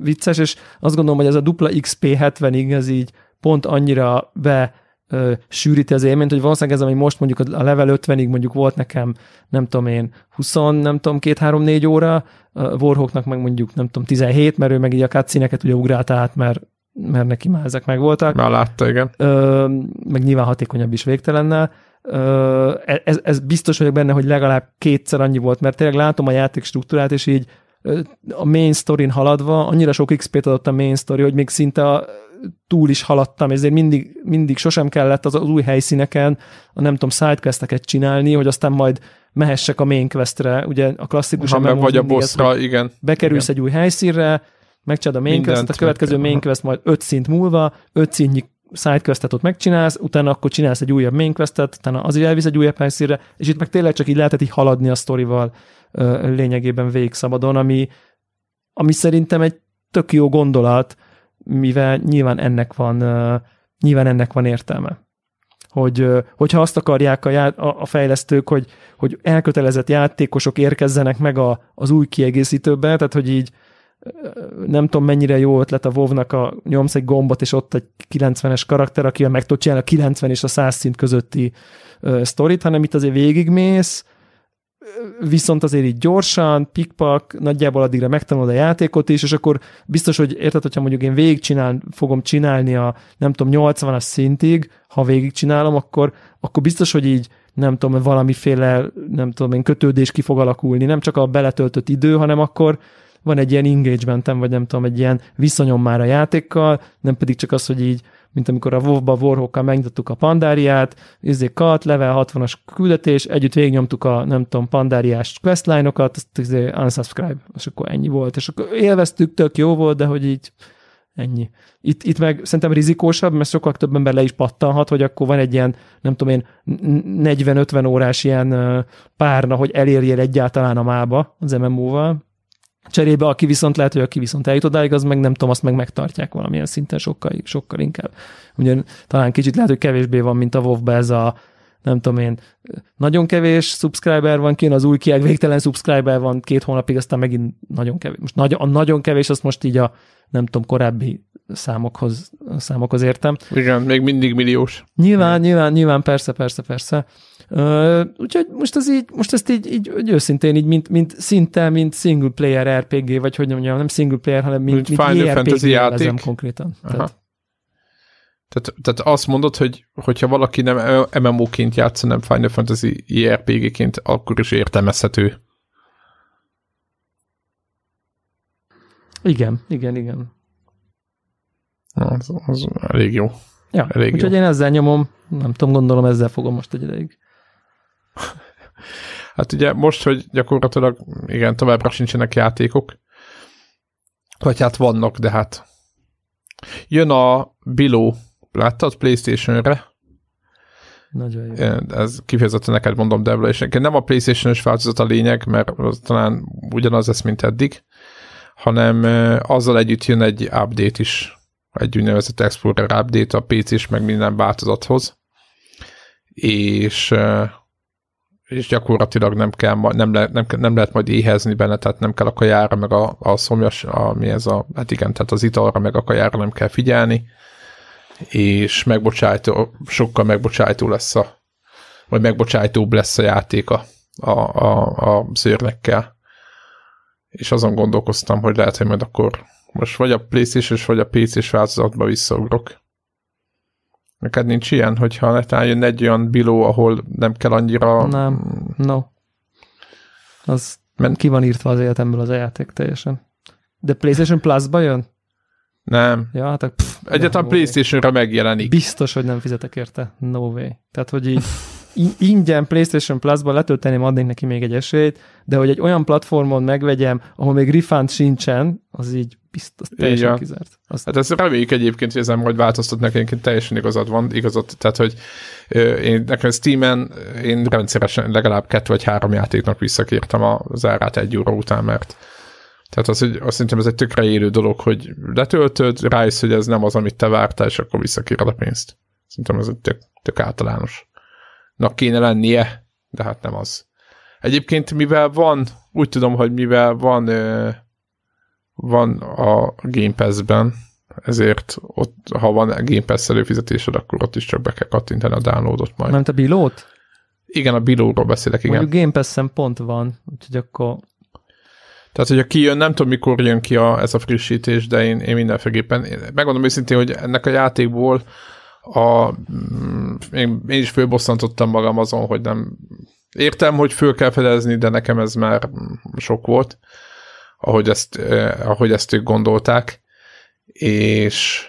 vicces, és azt gondolom, hogy ez a dupla XP 70-ig ez így pont annyira be ö, sűríti az élményt, hogy valószínűleg ez, ami most mondjuk a level 50-ig mondjuk volt nekem, nem tudom én, 20, nem tudom, 2-3-4 óra, Warhawknak meg mondjuk, nem tudom, 17, mert ő meg így a cutscene ugye ugrált át, mert, mert neki már ezek meg voltak. Már látta, igen. Ö, meg nyilván hatékonyabb is végtelennel. Ö, ez, ez biztos vagyok benne, hogy legalább kétszer annyi volt, mert tényleg látom a játék struktúrát, és így a main story haladva, annyira sok XP-t adott a main story, hogy még szinte a túl is haladtam, ezért mindig, mindig sosem kellett az, az új helyszíneken a nem tudom, sidequesteket csinálni, hogy aztán majd mehessek a main questre, ugye a klasszikus ha meg vagy a bossra, ez, igen. Bekerülsz igen. egy új helyszínre, megcsinálod a main Mindent questet, a következő main quest majd öt szint múlva, öt szintnyi sidequestet ott megcsinálsz, utána akkor csinálsz egy újabb main questet, utána az is elvisz egy újabb helyszínre, és itt meg tényleg csak így lehetett így haladni a sztorival lényegében végig szabadon, ami, ami szerintem egy tök jó gondolat, mivel nyilván ennek van, nyilván ennek van értelme. Hogy, hogyha azt akarják a, já, a fejlesztők, hogy, hogy elkötelezett játékosok érkezzenek meg a, az új kiegészítőbe, tehát hogy így nem tudom mennyire jó ötlet a wow a nyomsz egy gombot, és ott egy 90-es karakter, akivel meg tudod csinálni a 90 és a 100 szint közötti uh, sztorit, hanem itt azért végigmész, viszont azért így gyorsan, pikpak, nagyjából addigra megtanulod a játékot is, és akkor biztos, hogy érted, hogyha mondjuk én végigcsinál, fogom csinálni a nem tudom, 80-as szintig, ha végigcsinálom, akkor, akkor biztos, hogy így nem tudom, valamiféle, nem tudom én, kötődés ki fog alakulni, nem csak a beletöltött idő, hanem akkor van egy ilyen engagementem, vagy nem tudom, egy ilyen viszonyom már a játékkal, nem pedig csak az, hogy így mint amikor a WoW-ba Warhawkkal megnyitottuk a pandáriát, izé kat, level 60-as küldetés, együtt végignyomtuk a, nem tudom, pandáriás questline-okat, azt izé unsubscribe, és akkor ennyi volt. És akkor élveztük, tök jó volt, de hogy így ennyi. Itt, itt meg szerintem rizikósabb, mert sokkal több ember le is pattanhat, hogy akkor van egy ilyen, nem tudom én, 40-50 órás ilyen párna, hogy elérjél egyáltalán a mába az MMO-val, Cserébe, aki viszont lehet, hogy aki viszont eljut odáig, az meg nem tudom, azt meg megtartják valamilyen szinten sokkal, sokkal inkább. Ugye talán kicsit lehet, hogy kevésbé van, mint a wow ez a nem tudom én, nagyon kevés subscriber van kint, az új kieg végtelen subscriber van két hónapig, aztán megint nagyon kevés. Most nagyon, a nagyon kevés, azt most így a nem tudom, korábbi számokhoz, számokhoz értem. Igen, még mindig milliós. Nyilván, nyilván, nyilván, persze, persze, persze. Uh, úgyhogy most, az így, most ezt így, így, így őszintén így, mint, mint szinte, mint single player RPG, vagy hogy mondjam, nem single player, hanem mint, mint, mint Final Fantasy játék. konkrétan. Tehát. Tehát, tehát azt mondod, hogy hogyha valaki nem MMO-ként játsz, nem Final Fantasy JRPG-ként, akkor is értelmezhető. Igen, igen, igen. Az, az elég jó. Ja, elég úgyhogy jó. én ezzel nyomom, nem tudom, gondolom ezzel fogom most egy ideig. Hát ugye most, hogy gyakorlatilag igen, továbbra sincsenek játékok, vagy hát vannak, de hát jön a Biló láttad PlayStation-re? Nagyon jó. Ez kifejezetten neked mondom, Debla, és nekem nem a PlayStation-ös változat a lényeg, mert az talán ugyanaz lesz, mint eddig, hanem azzal együtt jön egy update is, egy úgynevezett Explorer update a PC és meg minden változathoz, és és gyakorlatilag nem kell, nem, le, nem, nem lehet majd éhezni benne, tehát nem kell a kajára, meg a, a szomjas, a, mi ez a, hát igen, tehát az italra, meg a kajára nem kell figyelni, és megbocsájtó, sokkal megbocsájtó lesz a, vagy megbocsájtóbb lesz a játék a, a, a, a szőrnekkel. És azon gondolkoztam, hogy lehet, hogy majd akkor most vagy a playstation vagy a PC-s változatba visszaugrok. Neked nincs ilyen, hogyha netán jön egy olyan biló, ahol nem kell annyira... Nem, no. Az Men... ki van írtva az életemből az a játék teljesen. De PlayStation Plus-ba jön? Nem. Ja, hát pff, Egyáltalán PlayStation-ra megjelenik. Biztos, hogy nem fizetek érte. No way. Tehát, hogy így ingyen PlayStation Plus-ba letölteném, adnék neki még egy esélyt, de hogy egy olyan platformon megvegyem, ahol még refund sincsen, az így biztos teljesen Igen. kizárt. Azt... Hát ezt reméljük egyébként, hogy ezen majd változtat nekem, teljesen igazad van, igazad, tehát hogy én nekem Steam-en én rendszeresen legalább kettő vagy három játéknak visszakértem az árát egy óra után, mert tehát az, hogy azt szerintem ez egy tökre élő dolog, hogy letöltöd, rájössz, hogy ez nem az, amit te vártál, és akkor visszakéred a pénzt. Szerintem ez egy tök, tök általános nak kéne lennie, de hát nem az. Egyébként mivel van, úgy tudom, hogy mivel van van a Game Pass-ben, ezért ott, ha van Game Pass előfizetésed, akkor ott is csak be kell kattintani a downloadot majd. Nem te bilót? Igen, a bilóról beszélek, igen. Mondjuk Game Pass-en pont van, úgyhogy akkor... Tehát, hogyha kijön, nem tudom, mikor jön ki a, ez a frissítés, de én, én mindenféleképpen, megmondom őszintén, hogy ennek a játékból a, mm, én, én is fölbosszantottam magam azon, hogy nem értem, hogy föl kell fedezni, de nekem ez már sok volt, ahogy ezt, eh, ahogy ezt ők gondolták, és,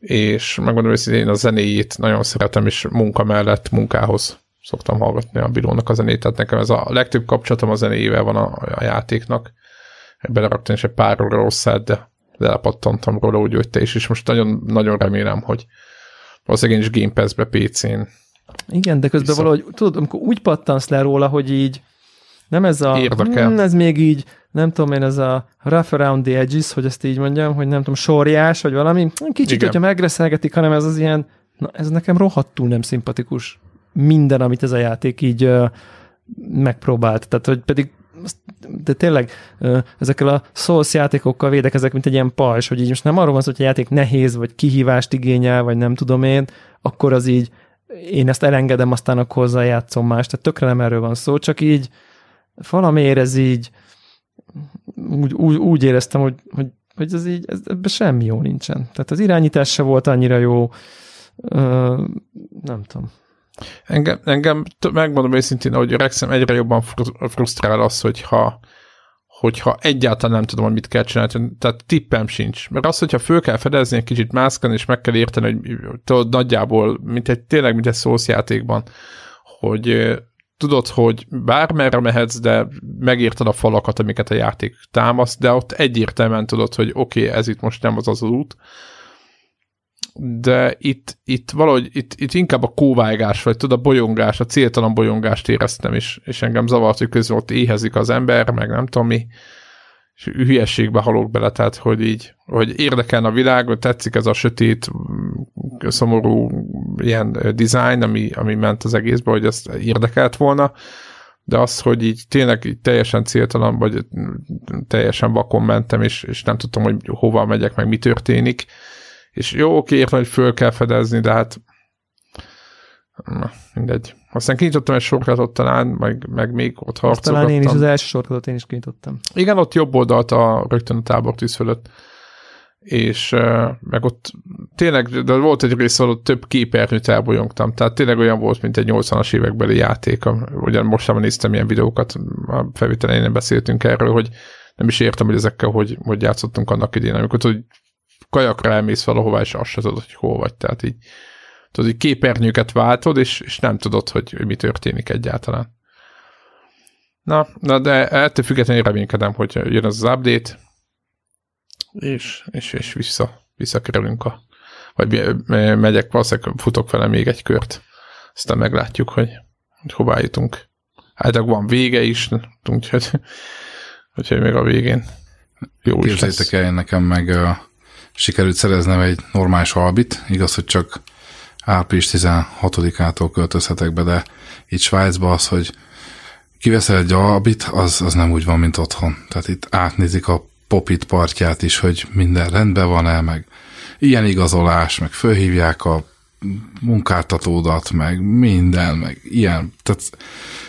és megmondom hogy én a zenéjét nagyon szeretem, és munka mellett munkához szoktam hallgatni a Bilónak a zenét, tehát nekem ez a legtöbb kapcsolatom a zenéjével van a, a játéknak. Beleraktam is egy pár rosszát, de lepattantam róla úgy, hogy te is, és most nagyon, nagyon remélem, hogy, valószínűleg én is Game Pass-be PC-n. Igen, de közben Vissza. valahogy, tudod, amikor úgy pattansz le róla, hogy így nem ez a, Érdekel. Hmm, ez még így, nem tudom én, ez a rough around the edges, hogy ezt így mondjam, hogy nem tudom, sorjás, vagy valami, kicsit, Igen. hogyha megreszelgetik, hanem ez az ilyen, na ez nekem rohadtul nem szimpatikus. Minden, amit ez a játék így uh, megpróbált. Tehát, hogy pedig de tényleg ezekkel a Souls játékokkal védekezek, mint egy ilyen pajzs, hogy így most nem arról van szó, hogy a játék nehéz, vagy kihívást igényel, vagy nem tudom én, akkor az így én ezt elengedem, aztán akkor hozzájátszom más. Tehát tökre nem erről van szó, csak így valamiért ez így úgy, úgy, úgy éreztem, hogy, hogy, hogy ez így, ez, ebben semmi jó nincsen. Tehát az irányítás se volt annyira jó, ö, nem tudom. Engem, engem megmondom őszintén, hogy öregszem, egyre jobban frusztrál az, hogyha, hogyha egyáltalán nem tudom, hogy mit kell csinálni, tehát tippem sincs. Mert az, hogyha föl kell fedezni egy kicsit mászkani, és meg kell érteni, hogy tudod, nagyjából, mint egy, tényleg, mint egy szószjátékban, hogy tudod, hogy bármerre mehetsz, de megérted a falakat, amiket a játék támaszt, de ott egyértelműen tudod, hogy oké, okay, ez itt most nem az az út, de itt, itt valahogy itt, itt inkább a kóvágás, vagy tudod, a bolyongás, a céltalan bolyongást éreztem, és, és engem zavart, hogy közben ott éhezik az ember, meg nem tudom mi, és hülyességbe halok bele, tehát hogy így, hogy érdekelne a világ, hogy tetszik ez a sötét, szomorú ilyen design, ami, ami ment az egészbe, hogy ezt érdekelt volna, de az, hogy így tényleg így teljesen céltalan, vagy teljesen vakon mentem, és, és nem tudtam, hogy hova megyek, meg mi történik, és jó, oké, értem, hogy föl kell fedezni, de hát mindegy. Aztán kinyitottam egy sorkatot talán, meg, meg még ott harcolgattam. Talán én is az első sorkatot én is kinyitottam. Igen, ott jobb oldalt a, rögtön a tábortűz fölött. És uh, meg ott tényleg, de volt egy rész, ahol több képernyőt elbolyongtam, tehát tényleg olyan volt, mint egy 80-as évekbeli játék. Ugyan mostában néztem ilyen videókat, a felvételein beszéltünk erről, hogy nem is értem, hogy ezekkel hogy, hogy játszottunk annak idén, amikor hogy kajakra elmész valahová, és azt se tudod, hogy hol vagy. Tehát így, tudod, hogy képernyőket váltod, és, és nem tudod, hogy, mi történik egyáltalán. Na, na, de ettől függetlenül reménykedem, hogy jön az az update, és, és, és vissza, visszakerülünk a vagy megyek, valószínűleg futok vele még egy kört. Aztán meglátjuk, hogy, hogy hová jutunk. Hát van vége is, úgyhogy, úgyhogy még a végén jó Képzeljétek is lesz. el, nekem meg uh, sikerült szereznem egy normális albit, igaz, hogy csak április 16-ától költözhetek be, de itt Svájcban az, hogy kiveszel egy albit, az, az nem úgy van, mint otthon. Tehát itt átnézik a popit partját is, hogy minden rendben van-e, meg ilyen igazolás, meg fölhívják a munkáltatódat, meg minden, meg ilyen. Tehát,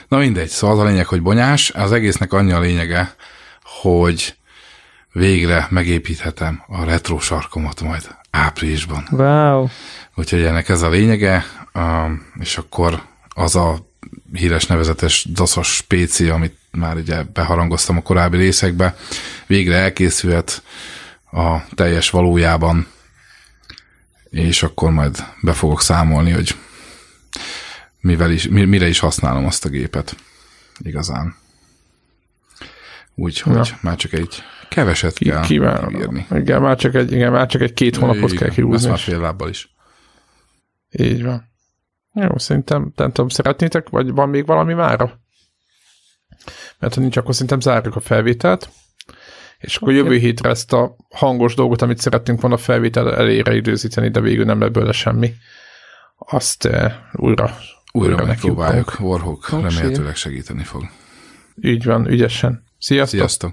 na mindegy, szóval az a lényeg, hogy bonyás, az egésznek annyi a lényege, hogy végre megépíthetem a retro sarkomat majd áprilisban. Wow. Úgyhogy ennek ez a lényege, és akkor az a híres nevezetes daszos PC, amit már ugye beharangoztam a korábbi részekbe, végre elkészülhet a teljes valójában, és akkor majd be fogok számolni, hogy mivel is, mire is használom azt a gépet igazán. Úgyhogy ja. már csak egy keveset kell írni. Igen, már csak egy, igen, már csak egy két hónapot igen, kell kihúzni. Ezt már fél lábbal is. Így van. Jó, szerintem, nem tudom, szeretnétek, vagy van még valami mára? Mert ha nincs, akkor szerintem zárjuk a felvételt. És akkor okay. jövő hétre ezt a hangos dolgot, amit szerettünk volna a felvétel elére időzíteni, de végül nem belőle semmi. Azt uh, újra újra, újra megpróbáljuk. Warhawk remélhetőleg segíteni fog. Így van, ügyesen. Sziasztok! Sziasztok!